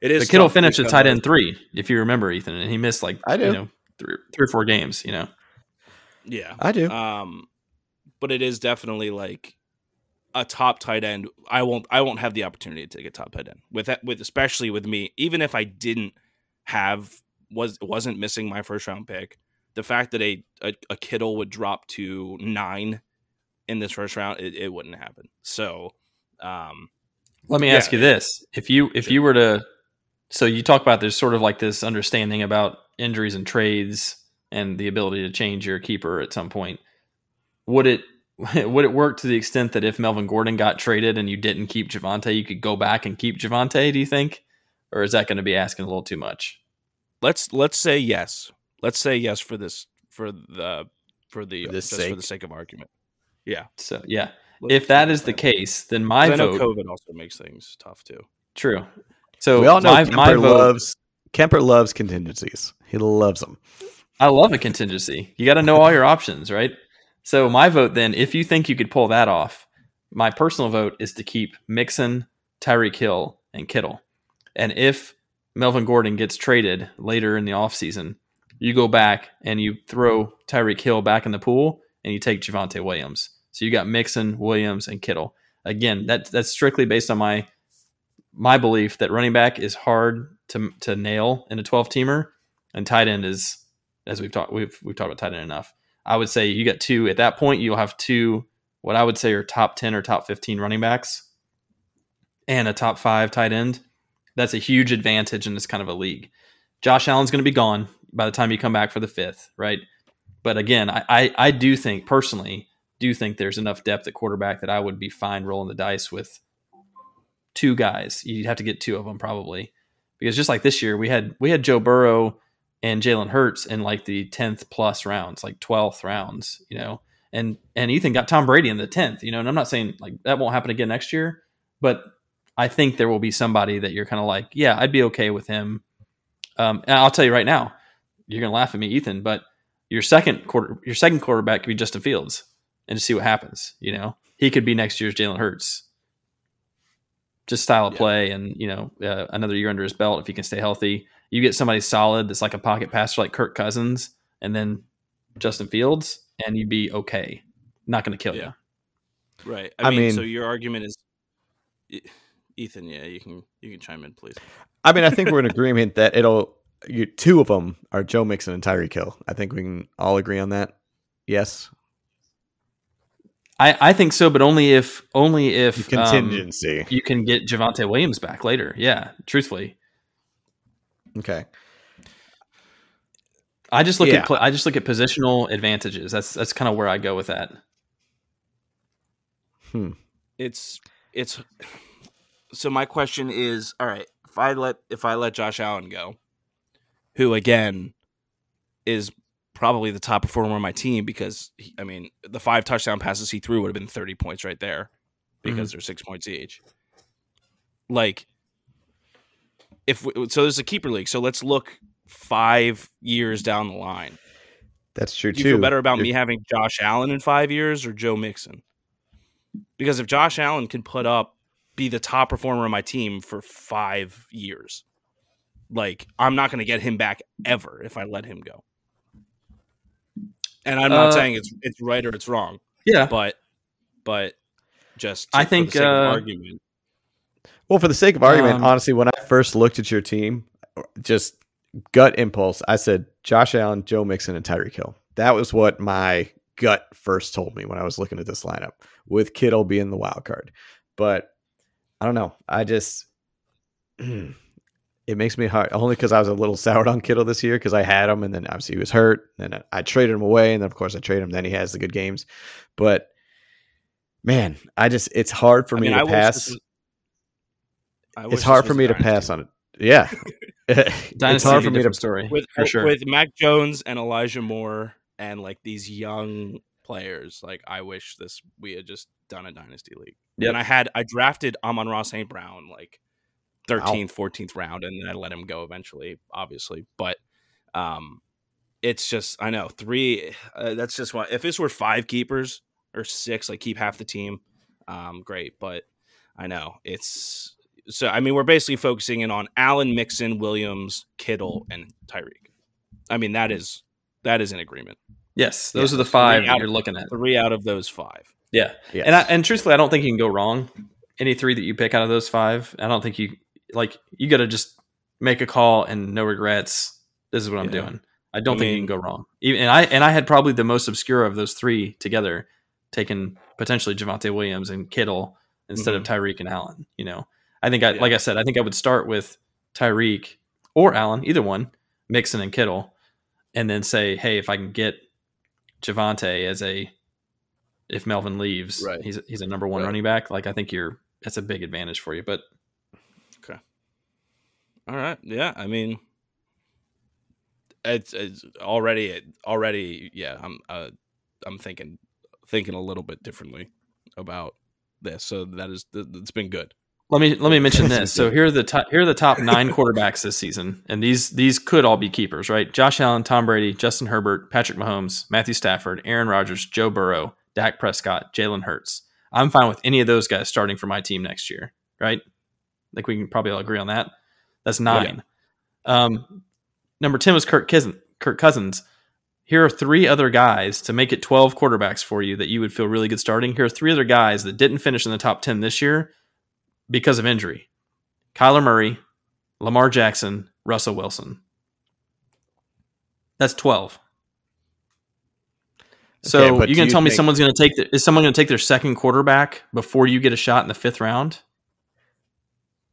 it is. The Kittle tough finished at tight end three, if you remember, Ethan, and he missed like I do. you know three, three or four games. You know, Yeah, i do Um, but it is definitely like a top tight end. I won't. I won't have the opportunity to take a top tight end with that. With especially with me, even if I didn't have was wasn't missing my first round pick. The fact that a a, a Kittle would drop to nine in this first round, it, it wouldn't happen. So, um, Let me Yeah. ask you this: if you if you were to, so you talk about there's sort of like this understanding about injuries and trades and the ability to change your keeper at some point. Would it <laughs> would it work to the extent that if Melvin Gordon got traded and you didn't keep Javonte, you could go back and keep Javonte? Do you think, or is that going to be asking a little too much? let's let's say yes. Let's say yes for this for the for the For uh, this just for the sake of argument. Yeah. So yeah, Let's if that is the case, then my 'Cause I know vote. COVID also makes things tough too. True. So we all know my, kemper my vote. loves kemper loves contingencies he loves them I love a contingency. You got to know all your options, right? So my vote then, if you think you could pull that off, my personal vote is to keep Mixon, Tyreek Hill, and Kittle. And if Melvin Gordon gets traded later in the offseason, you go back and you throw Tyreek Hill back in the pool and you take Javonte Williams. So you got Mixon, Williams, and Kittle. Again, that that's strictly based on my my belief that running back is hard to to nail in a 12 teamer and tight end is as we've talked we've we've talked about tight end enough. I would say you get two at that point you'll have two what I would say are top 10 or top 15 running backs and a top 5 tight end. That's a huge advantage in this kind of a league. Josh Allen's going to be gone by the time you come back for the fifth, right? But again, I, I, I do think personally, do think there's enough depth at quarterback that I would be fine rolling the dice with two guys. You'd have to get two of them probably because just like this year, we had we had Joe Burrow and Jalen Hurts in like the tenth plus rounds, like twelfth rounds, you know, and and Ethan got Tom Brady in the tenth, you know, and I'm not saying like that won't happen again next year, but I think there will be somebody that you're kind of like, yeah, I'd be okay with him. Um, and I'll tell you right now, you're gonna laugh at me, Ethan, but your second quarter, your second quarterback could be Justin Fields, and just see what happens. You know, he could be next year's Jalen Hurts. Just style of Yeah. play, and you know, uh, another year under his belt if he can stay healthy. You get somebody solid that's like a pocket passer like Kirk Cousins, and then Justin Fields, and you'd be okay. Not going to kill Yeah. you. Right. I, I mean, mean- so your argument is, Ethan. Yeah, you can you can chime in, please. I mean, I think we're in agreement that it'll. You, two of them are Joe Mixon and Tyreek Hill. I think we can all agree on that. Yes, I, I think so, but only if only if um, contingency. you can get Javonte Williams back later. Yeah, truthfully, okay. I just look Yeah. at I just look at positional advantages. That's that's kind of where I go with that. Hmm. It's it's. So my question is, all right, if I let if I let Josh Allen go, who again is probably the top performer on my team because he, I mean the five touchdown passes he threw would have been thirty points right there because mm-hmm. they're six points each. Like, if we, so, there's a keeper league. So let's look five years down the line. That's true Do you too. feel better about You're- me having Josh Allen in five years or Joe Mixon? Because if Josh Allen can put up, be the top performer on my team for five years, like I'm not going to get him back ever if I let him go. And I'm not Uh, saying it's it's right or it's wrong, Yeah, but but just I for the think, sake of uh, argument, Well, for the sake of argument, Um, honestly, when I first looked at your team, just gut impulse, I said Josh Allen, Joe Mixon, and Tyreek Hill. That was what my gut first told me when I was looking at this lineup, with Kittle being the wild card. But I don't know. I just <clears throat> it makes me hard only because I was a little <laughs> soured on Kittle this year because I had him and then obviously he was hurt. And I, I traded him away, and then of course I traded him. Then he has the good games, but man, I just it's hard for I me mean, to I pass was- it's hard for me to dynasty. pass on it. Yeah, <laughs> <laughs> it's hard for be me a to. different story with for sure. with Mac Jones and Elijah Moore and like these young players. Like I wish this we had just done a dynasty league. Yep. And I had I drafted Amon-Ra St. Brown like 13th, 14th round, and then I let him go eventually, obviously. But um it's just I know three. Uh, that's just why if this were five keepers or six, like keep half the team, um, great. But I know it's so. I mean, we're basically focusing in on Allen, Mixon, Williams, Kittle, and Tyreek. I mean, that is that is an agreement. yes, those yeah, are the five out that of- you're looking at. Three out of those five. Yeah, Yes. and I, and truthfully, I don't think you can go wrong. Any three that you pick out of those five, I don't think you like. You got to just make a call and no regrets. This is what I'm Yeah. doing. I don't I think you can go wrong. Even and I and I had probably the most obscure of those three together, taking potentially Javonte Williams and Kittle instead of Tyreek and Allen. You know, I think I Mm-hmm. Yeah. like I said, I think I would start with Tyreek or Allen, either one, Mixon and Kittle, and then say, hey, if I can get Javonte as a if Melvin leaves, Right. he's he's a number one Right. running back. Like I think you're that's a big advantage for you. But All right. Yeah. I mean, it's, it's already already. Yeah. I'm uh, I'm thinking thinking a little bit differently about this. So that is it's been good. let me let me mention This. So here are the top, here are the top nine quarterbacks this season, and these these could all be keepers, right? Josh Allen, Tom Brady, Justin Herbert, Patrick Mahomes, Matthew Stafford, Aaron Rodgers, Joe Burrow, Dak Prescott, Jalen Hurts. I'm fine with any of those guys starting for my team next year, right? Like we can probably all agree on that. That's nine. Um, number ten was Kirk Cousins. Kirk Cousins. Here are three other guys to make it 12 quarterbacks for you that you would feel really good starting. Here are three other guys that didn't finish in the top 10 this year because of injury. Kyler Murray, Lamar Jackson, Russell Wilson. That's 12. So Okay, you gonna tell me think- someone's gonna take the, is someone gonna take their second quarterback before you get a shot in the fifth round?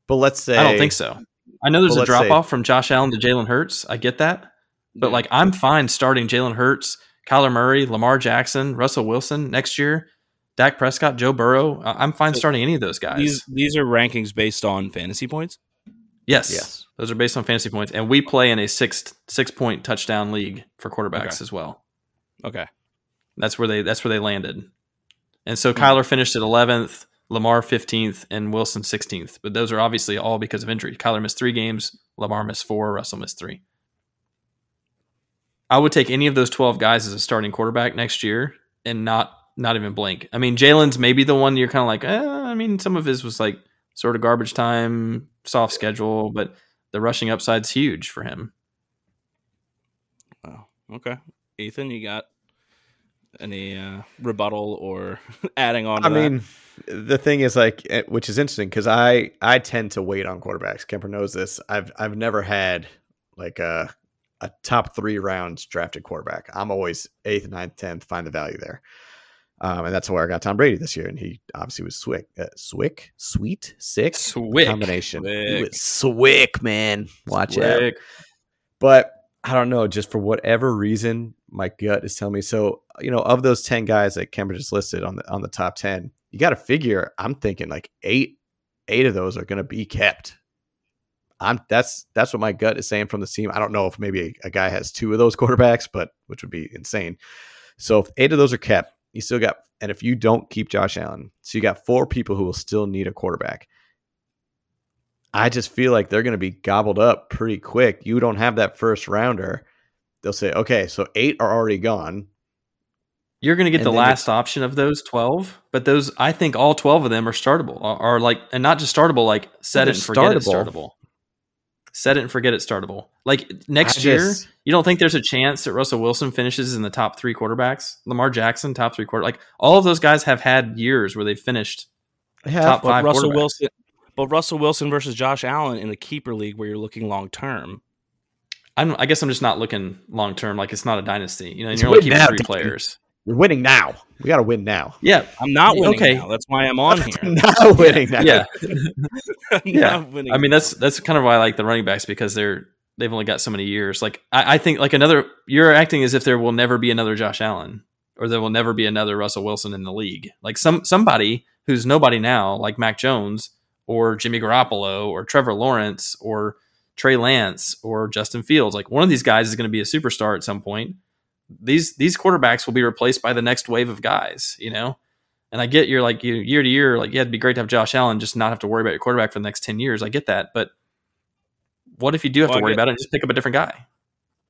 But let's say I don't think so. I know there's Well, a drop off from Josh Allen to Jalen Hurts. I get that. But like I'm fine starting Jalen Hurts, Kyler Murray, Lamar Jackson, Russell Wilson next year, Dak Prescott, Joe Burrow. I'm fine So starting any of those guys. these these are rankings based on fantasy points. Yes. Yes. Those are based on fantasy points. And we play in a six six point touchdown league for quarterbacks Okay. as well. Okay. That's where they that's where they landed. And so Hmm. Kyler finished at eleventh, Lamar fifteenth, and Wilson sixteenth. But those are obviously all because of injury. Kyler missed three games, Lamar missed four, Russell missed three. I would take any of those twelve guys as a starting quarterback next year and not not even blink. I mean, Jalen's maybe the one you're kind of like, eh, I mean, some of his was like sort of garbage time, soft schedule, but the rushing upside's huge for him. Wow. Okay. Ethan, you got any uh, rebuttal or <laughs> adding on? To I that? mean, the thing is like, eh, which is interesting because I I tend to wait on quarterbacks. Kemper knows this. I've I've never had like a a top three rounds drafted quarterback. I'm always eighth, ninth, tenth. Find the value there. Um, and that's where I got Tom Brady this year, and he obviously was swick, uh, swick, sweet, sick Swick. combination. Swick. swick, man. Watch out. Swick. But I don't know, just for whatever reason, my gut is telling me. So, you know, of those 10 guys that Kemper just listed on the on the top 10, you got to figure I'm thinking like eight, eight of those are gonna be kept. I'm that's that's what my gut is saying from the team. I don't know if maybe a, a guy has two of those <laughs> quarterbacks, but which would be insane. So if eight of those are kept, you still got and if you don't keep Josh Allen, so you got four people who will still need a quarterback. I just feel like they're going to be gobbled up pretty quick. You don't have that first rounder. They'll say, okay, so eight are already gone. You're going to get And the last option of those 12, but those, I think all 12 of them are startable, are, are like, and not just startable, like set it and forget it startable. startable. Set it and forget it startable. Like next I year, just- you don't think there's a chance that Russell Wilson finishes in the top three quarterbacks? Lamar Jackson, top three quarter. Like all of those guys have had years where they've finished Yeah, top five Russell. Wilson, but Russell Wilson versus Josh Allen in a keeper league where you're looking long term. I'm, I guess I'm just not looking long term. Like it's not a dynasty. You know, and you're only win keeping now, three Dan. players. we're winning now. We got to win now. Yeah. I'm not winning Okay. now. That's why I'm on here. <laughs> not winning now. Yeah. <laughs> I'm Yeah. winning I mean, now. that's that's kind of why I like the running backs because they're they've only got so many years. Like I, I think like another you're acting as if there will never be another Josh Allen or there will never be another Russell Wilson in the league. Like some somebody who's nobody now, like Mac Jones or Jimmy Garoppolo or Trevor Lawrence or Trey Lance or Justin Fields. Like one of these guys is going to be a superstar at some point. These these quarterbacks will be replaced by the next wave of guys, you know. And I get you're like you year to year, like yeah, it'd be great to have Josh Allen, just not have to worry about your quarterback for the next ten years. I get that, but what if you do have Well, to worry about it and just pick up a different guy?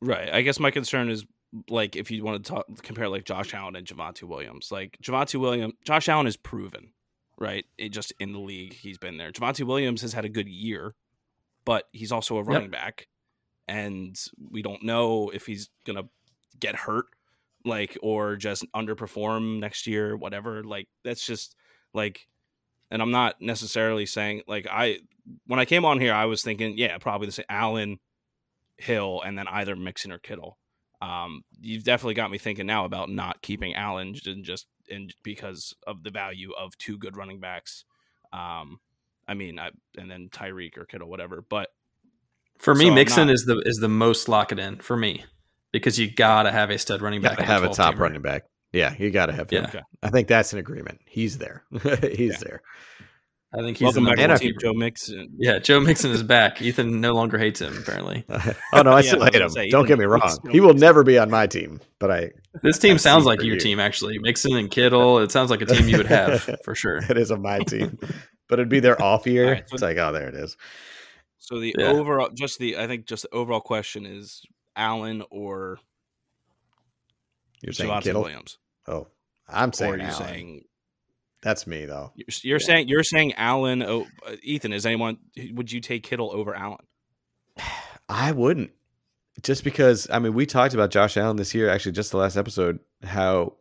Right. I guess my concern is like if you want to talk, compare like Josh Allen and Javonte Williams. Like Javonte Williams, Josh Allen is proven, right? It just in the league, he's been there. Javonte Williams has had a good year, but he's also a running back, and we don't know if he's gonna get hurt, like or just underperform next year, whatever. Like that's just like, and I'm not necessarily saying like I when I came on here, I was thinking, yeah, probably the same Allen. Hill and then either Mixon or Kittle. Um, you've definitely got me thinking now about not keeping Allen and just and because of the value of two good running backs. Um, I mean, I, and then Tyreek or Kittle, whatever. But For me, So Mixon not- is the is the most lock it in for me because you gotta have a stud running back. got to have a top teamer. running back. Yeah, you got to have him. Yeah. Okay. I think that's an agreement. He's there. <laughs> He's Yeah. there. I think he's welcome the back number to one Team. Joe Mixon. Yeah, Joe Mixon is back. Ethan no longer hates him. Apparently, <laughs> oh no, I still I was hate him. say, Don't Ethan get me wrong. He will Mixon. never be on my team, but I. this team I've sounds like your you. team. Actually, Mixon and Kittle. It sounds like a team you would <laughs> have for sure. It is on my team, but it'd be their off <laughs> year. All right, so- it's like, oh, there it is. So the Yeah. overall, just the I think just the overall question is Allen or You're saying Javonte Kittle. Williams, Oh, I'm or saying are you Allen. saying That's me though. you're, you're Yeah. saying you're saying Allen? Oh, uh, Ethan, is anyone would you take Kittle over Allen? <sighs> I wouldn't. Just because I mean we talked about Josh Allen this year, actually just the last episode, how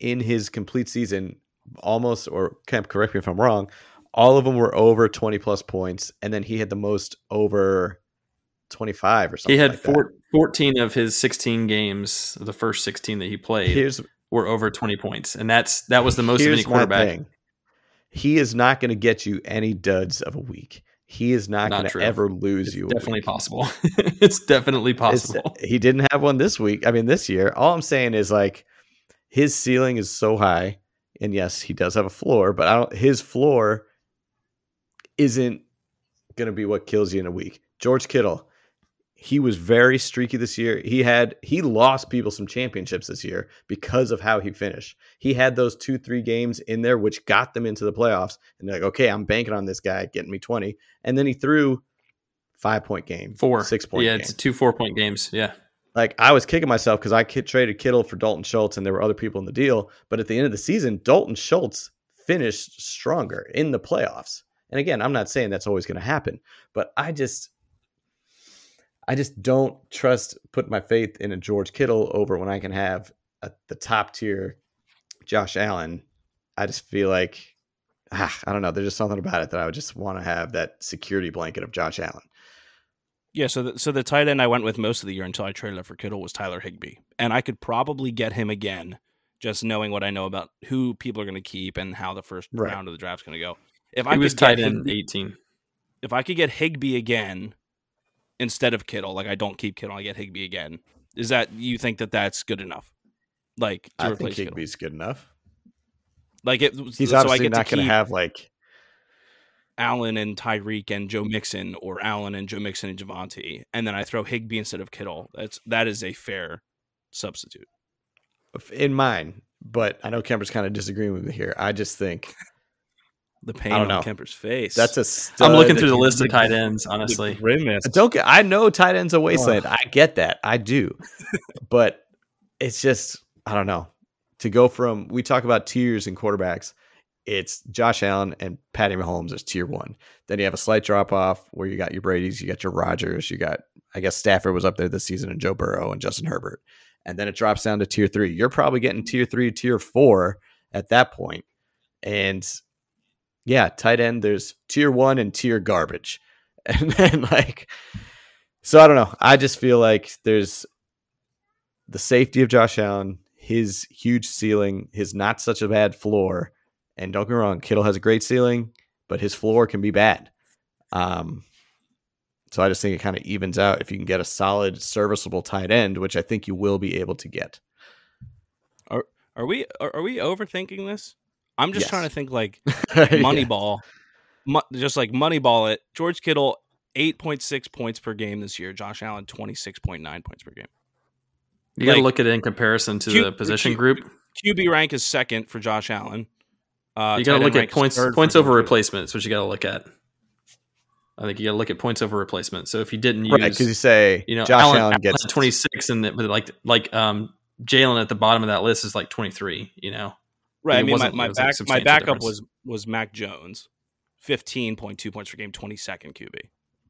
in his complete season, almost or Kemp, correct me if I'm wrong, all of them were over 20 plus points, and then he had the most over 25 or something. He had like four, 14 of his 16 games, the first 16 that he played, Here's were over 20 points, and that's that was the most of any quarterback. thing. He is not going to get you any duds of a week. He is not, Not going to ever lose It's you. definitely possible. <laughs> it's definitely It's- possible. he didn't have one this week. I mean, this year. All I'm saying is like his ceiling is so high, and yes, he does have a floor, but I don't. His floor isn't going to be what kills you in a week. George Kittle, he was very streaky this year. He had he lost people some championships this year because of how he finished. He had those two three games in there which got them into the playoffs, and they're like, okay, I'm banking on this guy getting me twenty, and then he threw five point game, Four. six point. Yeah, game. it's two four point games. Yeah. like I was kicking myself because I traded Kittle for Dalton Schultz, and there were other people in the deal. But at the end of the season, Dalton Schultz finished stronger in the playoffs. And again, I'm not saying that's always going to happen, but I just, I just don't trust put my faith in a George Kittle over when I can have a, the top tier Josh Allen. I just feel like, ah, I don't know. There's just something about it that I would just want to have that security blanket of Josh Allen. Yeah, so the, so the tight end I went with most of the year until I traded up for Kittle was Tyler Higbee, and I could probably get him again, just knowing what I know about who people are going to keep and how the first Right. round of the draft's going to go. If He I was could get tight end Higbee- 18. if I could get Higbee again instead of Kittle, like I don't keep Kittle, I get Higbee again. Is that you think that that's good enough? Like to I think Higbee's Kittle? Good enough. Like it, He's so I obviously get not going to have like Allen and Tyreek and Joe Mixon, or Allen and Joe Mixon and Javonte, and then I throw Higbee instead of Kittle. That's that is a fair substitute. in mine, but I know Kemper's kind of disagreeing with me here. I just think The pain I on don't know. Kemper's face. that's a. Stud. I'm looking through the list of tight ends, honestly. grimace. Don't get. I know tight ends a wasteland. I get that. I do, <laughs> but it's just I don't know. To go from we talk about tiers and quarterbacks, it's Josh Allen and Patty Mahomes as tier one. Then you have a slight drop off where you got your Brady's, you got your Rodgers, you got I guess Stafford was up there this season and Joe Burrow and Justin Herbert, and then it drops down to tier three. You're probably getting tier three, tier four at that point, and yeah, tight end. There's tier one and tier garbage, <laughs> and then like, so I don't know. I just feel like there's the safety of Josh Allen, his huge ceiling, his not such a bad floor, and don't get me wrong, Kittle has a great ceiling, but his floor can be bad. Um, so I just think it kind of evens out if you can get a solid, serviceable tight end, which I think you will be able to get. Are are we are, are we overthinking this? I'm just Yes. trying to think like <laughs> Yeah. Moneyball, Mo- just like Moneyball it. George Kittle, eight point six points per game this year. Josh Allen, twenty six point nine points per game. You got to look at it in comparison to Q- the position Q- group. QB rank is second for Josh Allen. Uh, You got to look at points points over Kittle. replacement. That's what you got to look at. I think you got to look at points over replacement. So if you didn't use, right because you say you know, Josh Allen, Allen, Allen gets 26 and the, but like like um Jalen at the bottom of that list is like 23, you know. Right. I mean, my, my it was, like, my backup difference. was was Mac Jones, fifteen point two points per game, twenty second QB,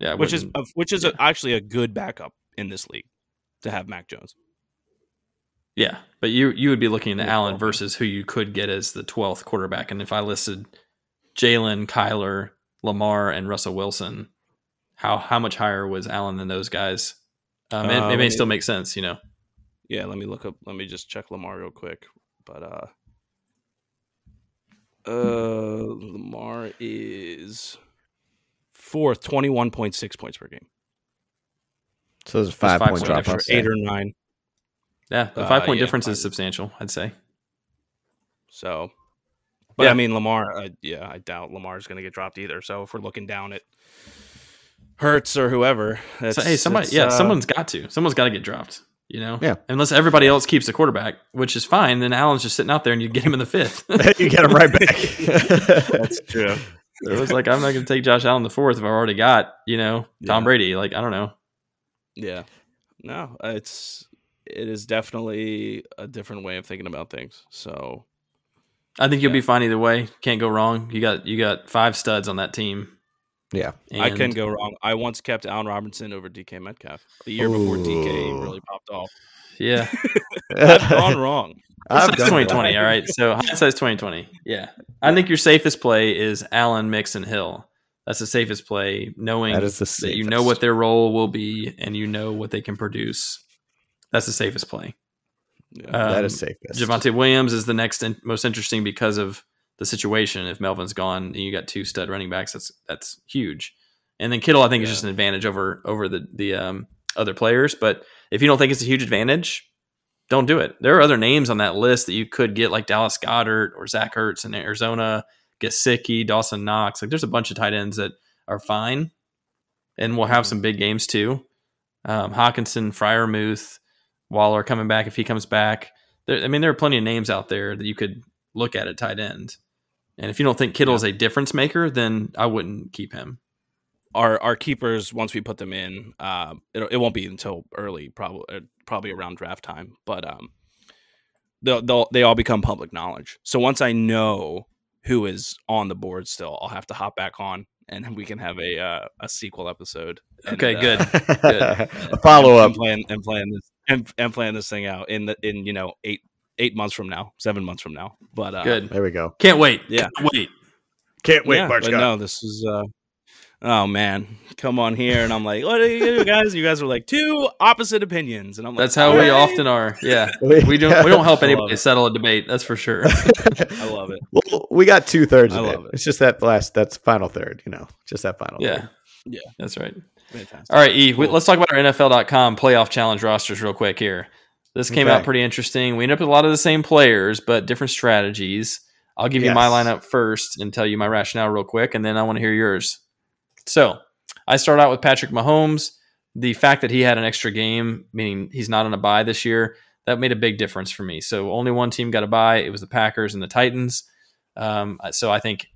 Yeah, which is a, which is a, actually a good backup in this league to have Mac Jones. Yeah, but you you would be looking at Yeah, Allen versus who you could get as the twelfth quarterback, and if I listed Jalen, Kyler, Lamar, and Russell Wilson, how how much higher was Allen than those guys? Um, it, Uh, it may me- still make sense, you know. Yeah, let me look up. Let me just check Lamar real quick. But uh, uh, Lamar is fourth, twenty one point six points per game, so there's a five, five point point drop off. eight or nine. Yeah, the Uh, five point yeah, difference is substantial, I'd say. So, but Yeah. I mean, Lamar. Uh, yeah, I doubt Lamar's going to get dropped either. So if we're looking down at Hurts or whoever, So, hey, somebody, it's, yeah, uh, someone's got to. Someone's got to get dropped. You know, Yeah. Unless everybody else keeps the quarterback, which is fine. Then Allen's just sitting out there, and you get him in the fifth. <laughs> you get him right back. <laughs> That's true. it was like I'm not going to take Josh Allen the fourth if I've already got you know Tom Yeah. Brady. Like I don't know. Yeah. No, it's it is definitely a different way of thinking about things. So I think you'll Yeah. be fine either way. Can't go wrong. You got you got five studs on that team. Yeah, I can go wrong. I once kept Allen Robinson over DK Metcalf the year before DK really popped off. Yeah, <laughs> I've gone wrong. <laughs> I've Hindsight's done twenty that. twenty. All right, so hindsight's twenty twenty. Yeah, I think your safest play is Allen, Mix, and Hill. That's the safest play, knowing That is the that you know what their role will be and you know what they can produce. That's the safest play. Yeah. that Um, is safest. Javonte Williams is the next in, most interesting because of the situation. If Melvin's gone and you got two stud running backs, that's that's huge. And then Kittle, I think, is just an advantage over over the the um, other players. But if you don't think it's a huge advantage, don't do it. There are other names on that list that you could get, like Dallas Goedert or Zach Ertz in Arizona, Gesicki, Dawson Knox. Like, there's a bunch of tight ends that are fine. and we'll have some big games too. Um, Hockenson, Freiermuth, Waller coming back if he comes back. There, I mean, there are plenty of names out there that you could look at at tight end. And if you don't think Kittle is a difference maker, then I wouldn't keep him. Our our keepers once we put them in, uh, it, it won't be until early, probably uh, probably around draft time. But um, they'll, they'll they all become public knowledge. So once I know who is on the board, still, I'll have to hop back on, and we can have a uh, a sequel episode. And, Okay, uh, good. <laughs> <laughs> a follow up. and playing and playing this and, and playing this thing out in the in you know eight eight months from now, seven months from now. But uh, Good. There we go. Can't wait. Yeah. Can't wait. Can't wait, yeah, March but no, this is uh oh man, come on here, and I'm like, what are you guys? You guys are like two opposite opinions, and I'm like, That's how all we right. often are. Yeah. <laughs> We don't we don't help anybody settle a debate. That's for sure. <laughs> I love it. Well, we got two thirds I of it. love it. It's just that last, that's final third, you know, just that final Yeah. third. Yeah. That's right. Fantastic. All right, E, Cool. let's talk about our NFL.com playoff challenge rosters real quick here. This came Okay. out pretty interesting. We ended up with a lot of the same players, but different strategies. I'll give you my Yes. lineup first and tell you my rationale real quick, and then I want to hear yours. So I start out with Patrick Mahomes. The fact that he had an extra game, meaning he's not on a bye this year, that made a big difference for me. So only one team got a bye. It was the Packers and the Titans. Um, so I think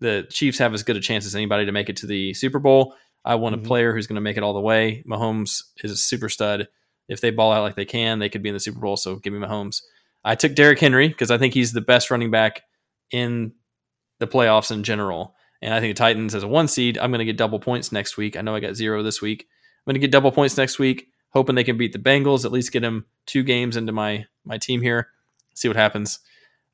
the Chiefs have as good a chance as anybody to make it to the Super Bowl. I want Mhm. a player who's going to make it all the way. Mahomes is a super stud. If they ball out like they can, they could be in the Super Bowl. So give me Mahomes. I took Derrick Henry because I think he's the best running back in the playoffs in general. And I think the Titans as a one seed, I'm going to get double points next week. I know I got zero this week. I'm going to get double points next week, hoping they can beat the Bengals, at least get them two games into my my team here. See what happens.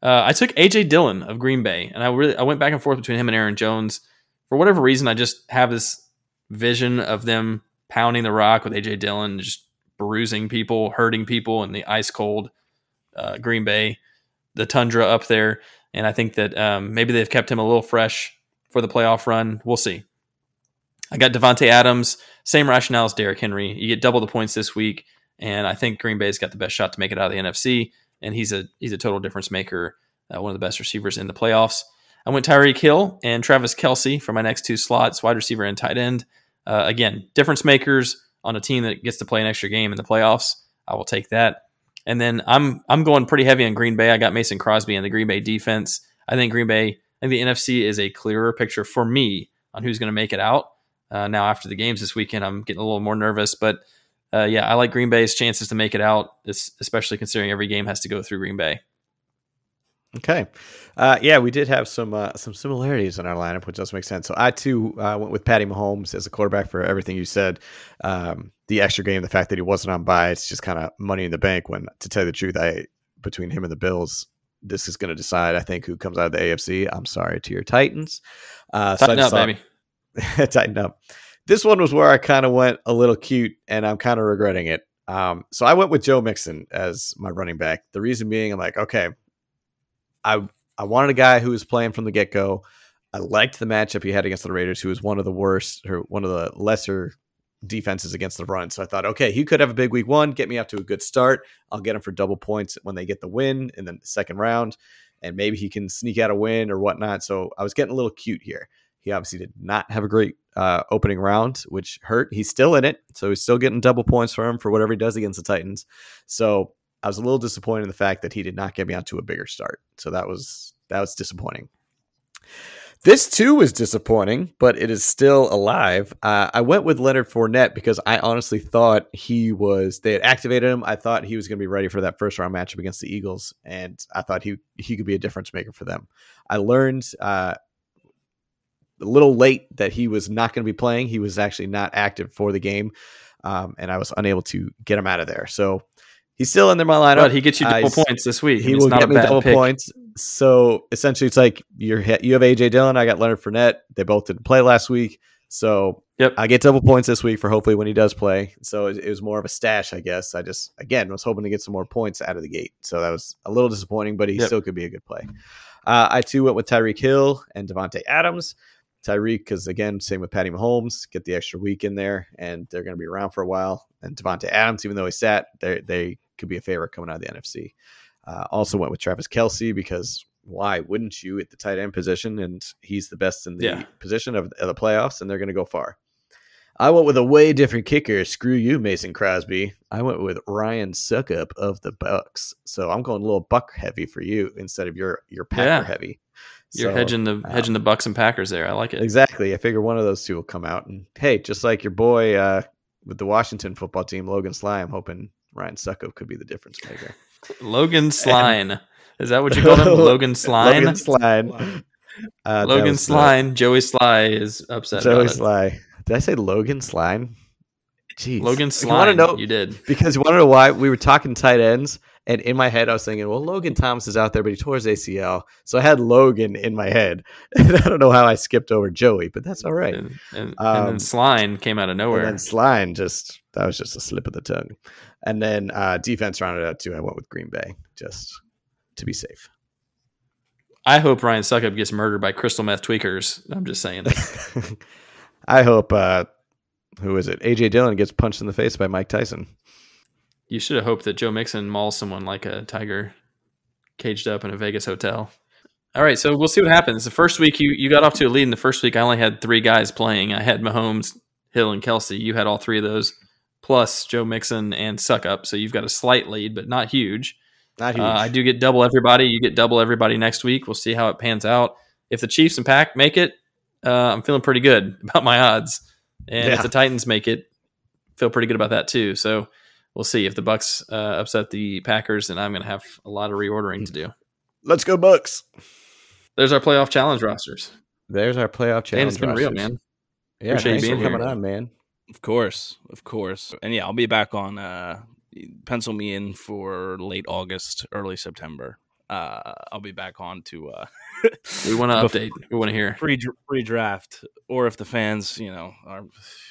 Uh, I took AJ Dillon of Green Bay, and I really I went back and forth between him and Aaron Jones. For whatever reason, I just have this vision of them pounding the rock with AJ Dillon, just bruising people, hurting people in the ice cold uh, Green Bay, the tundra up there. And I think that um, maybe they've kept him a little fresh for the playoff run. We'll see. I got Devonte Adams, same rationale as Derrick Henry. You get double the points this week, and I think Green Bay's got the best shot to make it out of the NFC. And he's a he's a total difference maker, uh, one of the best receivers in the playoffs. I went Tyreek Hill and Travis Kelce for my next two slots, wide receiver and tight end. Uh, again, difference makers on a team that gets to play an extra game in the playoffs. I will take that. And then I'm I'm going pretty heavy on Green Bay. I got Mason Crosby and the Green Bay defense. I think Green Bay, I think the NFC is a clearer picture for me on who's going to make it out. Uh, now after the games this weekend, I'm getting a little more nervous, but uh, yeah, I like Green Bay's chances to make it out, especially considering every game has to go through Green Bay. Okay. Uh, yeah, we did have some uh, some similarities in our lineup, which does make sense. So I too uh, went with Patty Mahomes as a quarterback for everything you said. Um, the extra game, the fact that he wasn't on bye, it's just kind of money in the bank. When to tell you the truth, I between him and the Bills, this is going to decide. I think who comes out of the AFC. I'm sorry to your Titans. Uh, Tighten just up, baby. <laughs> tighten up. This one was where I kind of went a little cute, and I'm kind of regretting it. Um, so I went with Joe Mixon as my running back. The reason being, I'm like, okay, I I wanted a guy who was playing from the get go. I liked the matchup he had against the Raiders, who was one of the worst or one of the lesser defenses against the run. So I thought, okay, he could have a big week one, get me off to a good start. I'll get him for double points when they get the win in the second round, and maybe he can sneak out a win or whatnot. So I was getting a little cute here. He obviously did not have a great uh, opening round, which hurt. He's still in it, so he's still getting double points for him for whatever he does against the Titans. So I was a little disappointed in the fact that he did not get me out to a bigger start. So that was that was disappointing. This too was disappointing, but it is still alive. Uh, I went with Leonard Fournette because I honestly thought he was. They had activated him. I thought he was going to be ready for that first round matchup against the Eagles, and I thought he he could be a difference maker for them. I learned uh, a little late that he was not going to be playing. He was actually not active for the game, um, and I was unable to get him out of there. So he's still in there my lineup. But he gets you double he's- points this week. He will not get a me double pick. points. So essentially, it's like you're you have AJ Dillon. I got Leonard Fournette. They both didn't play last week, so Yep. I get double points this week for hopefully when he does play. So it, it was more of a stash, I guess. I just again was hoping to get some more points out of the gate. So that was a little disappointing, but he Yep. still could be a good play. Uh, I too went with Tyreek Hill and Davante Adams. Tyreek, because again, same with Patty Mahomes, get the extra week in there, and they're going to be around for a while. And Davante Adams, even though he sat, they they could be a favorite coming out of the NFC. Uh, also went with Travis Kelce because why wouldn't you at the tight end position? And he's the best in the Yeah. position of, of the playoffs, and they're going to go far. I went with a way different kicker. Screw you, Mason Crosby. I went with Ryan Succop of the Bucs. So I'm going a little buck heavy for you instead of your your Packer Yeah. heavy. You're So, hedging the uh, hedging the Bucs and Packers there. I like it. Exactly. I figure one of those two will come out. And hey, just like your boy uh, with the Washington football team, Logan Slye, I'm hoping Ryan Succop could be the difference maker. <laughs> Logan Sline. Is that what you call him? <laughs> Logan Sline. Logan Slye. Uh, Logan the- Sline. Joey Slye is upset Joey about it. Slye. Did I say Logan Sline? Jeez. Logan Sline. You Sline. know- You did. because you want to know why we were talking tight ends, and in my head I was thinking, well, Logan Thomas is out there, but he tore his ACL, so I had Logan in my head, <laughs> and I don't know how I skipped over Joey, but that's all right. And, and, and Um, then Sline came out of nowhere. And Sline just that was just a slip of the tongue, and then uh, defense rounded out too. I went with Green Bay just to be safe. I hope Ryan Succop gets murdered by crystal meth tweakers. I'm just saying. <laughs> I hope uh, who is it? AJ Dillon gets punched in the face by Mike Tyson. You should have hoped that Joe Mixon mauls someone like a tiger caged up in a Vegas hotel. All right, so we'll see what happens. The first week you, you got off to a lead. In the first week, I only had three guys playing. I had Mahomes, Hill, and Kelce. You had all three of those, plus Joe Mixon and Succop. So you've got a slight lead, but not huge. Not huge. Uh, I do get double everybody. You get double everybody next week. We'll see how it pans out. If the Chiefs and Pack make it, uh, I'm feeling pretty good <laughs> about my odds. And Yeah. if the Titans make it, feel pretty good about that too. So we'll see if the Bucs uh, upset the Packers, then I'm going to have a lot of reordering to do. Let's go Bucs. There's our playoff challenge rosters. There's our playoff challenge. And it's been real, man. Yeah, Appreciate you thanks being for coming here. on, man. Of course, of course. And yeah, I'll be back on uh pencil me in for late August, early September. Uh I'll be back on to uh <laughs> We want to update. We want to hear. pre pre draft or if the fans, you know, are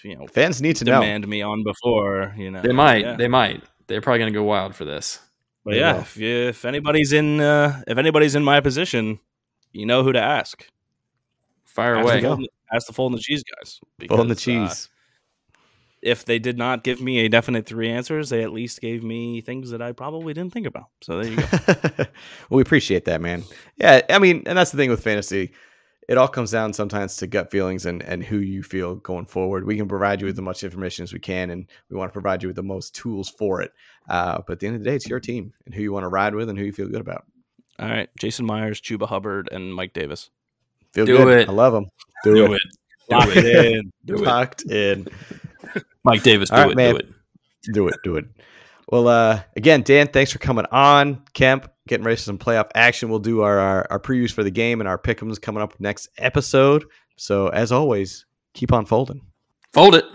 you know Fans need to know. demand me on before, you know. They might. Yeah. They might. They're probably going to go wild for this. But They yeah, if, if anybody's in uh if anybody's in my position, you know who to ask. Fire Ask away. the fold, ask the Fold in the Cheese guys. Full in the because, uh, cheese. If they did not give me a definite three answers, they at least gave me things that I probably didn't think about. So there you go. well, <laughs> we appreciate that, man. Yeah, I mean, and that's the thing with fantasy. It all comes down sometimes to gut feelings and, and who you feel going forward. We can provide you with as much information as we can, and we want to provide you with the most tools for it. Uh, but at the end of the day, it's your team and who you want to ride with and who you feel good about. All right, Jason Myers, Chuba Hubbard, and Mike Davis. Feel Do good. it. I love them. Do, Do it. it. Lock it in. Do it. Locked in. Mike Davis, do right, it. man. Do it. do it, do it. Well, uh, again, Dan, thanks for coming on. Kemp, getting ready for some playoff action. We'll do our, our, our previews for the game and our pick'ems coming up next episode. So, as always, keep on folding. Fold it.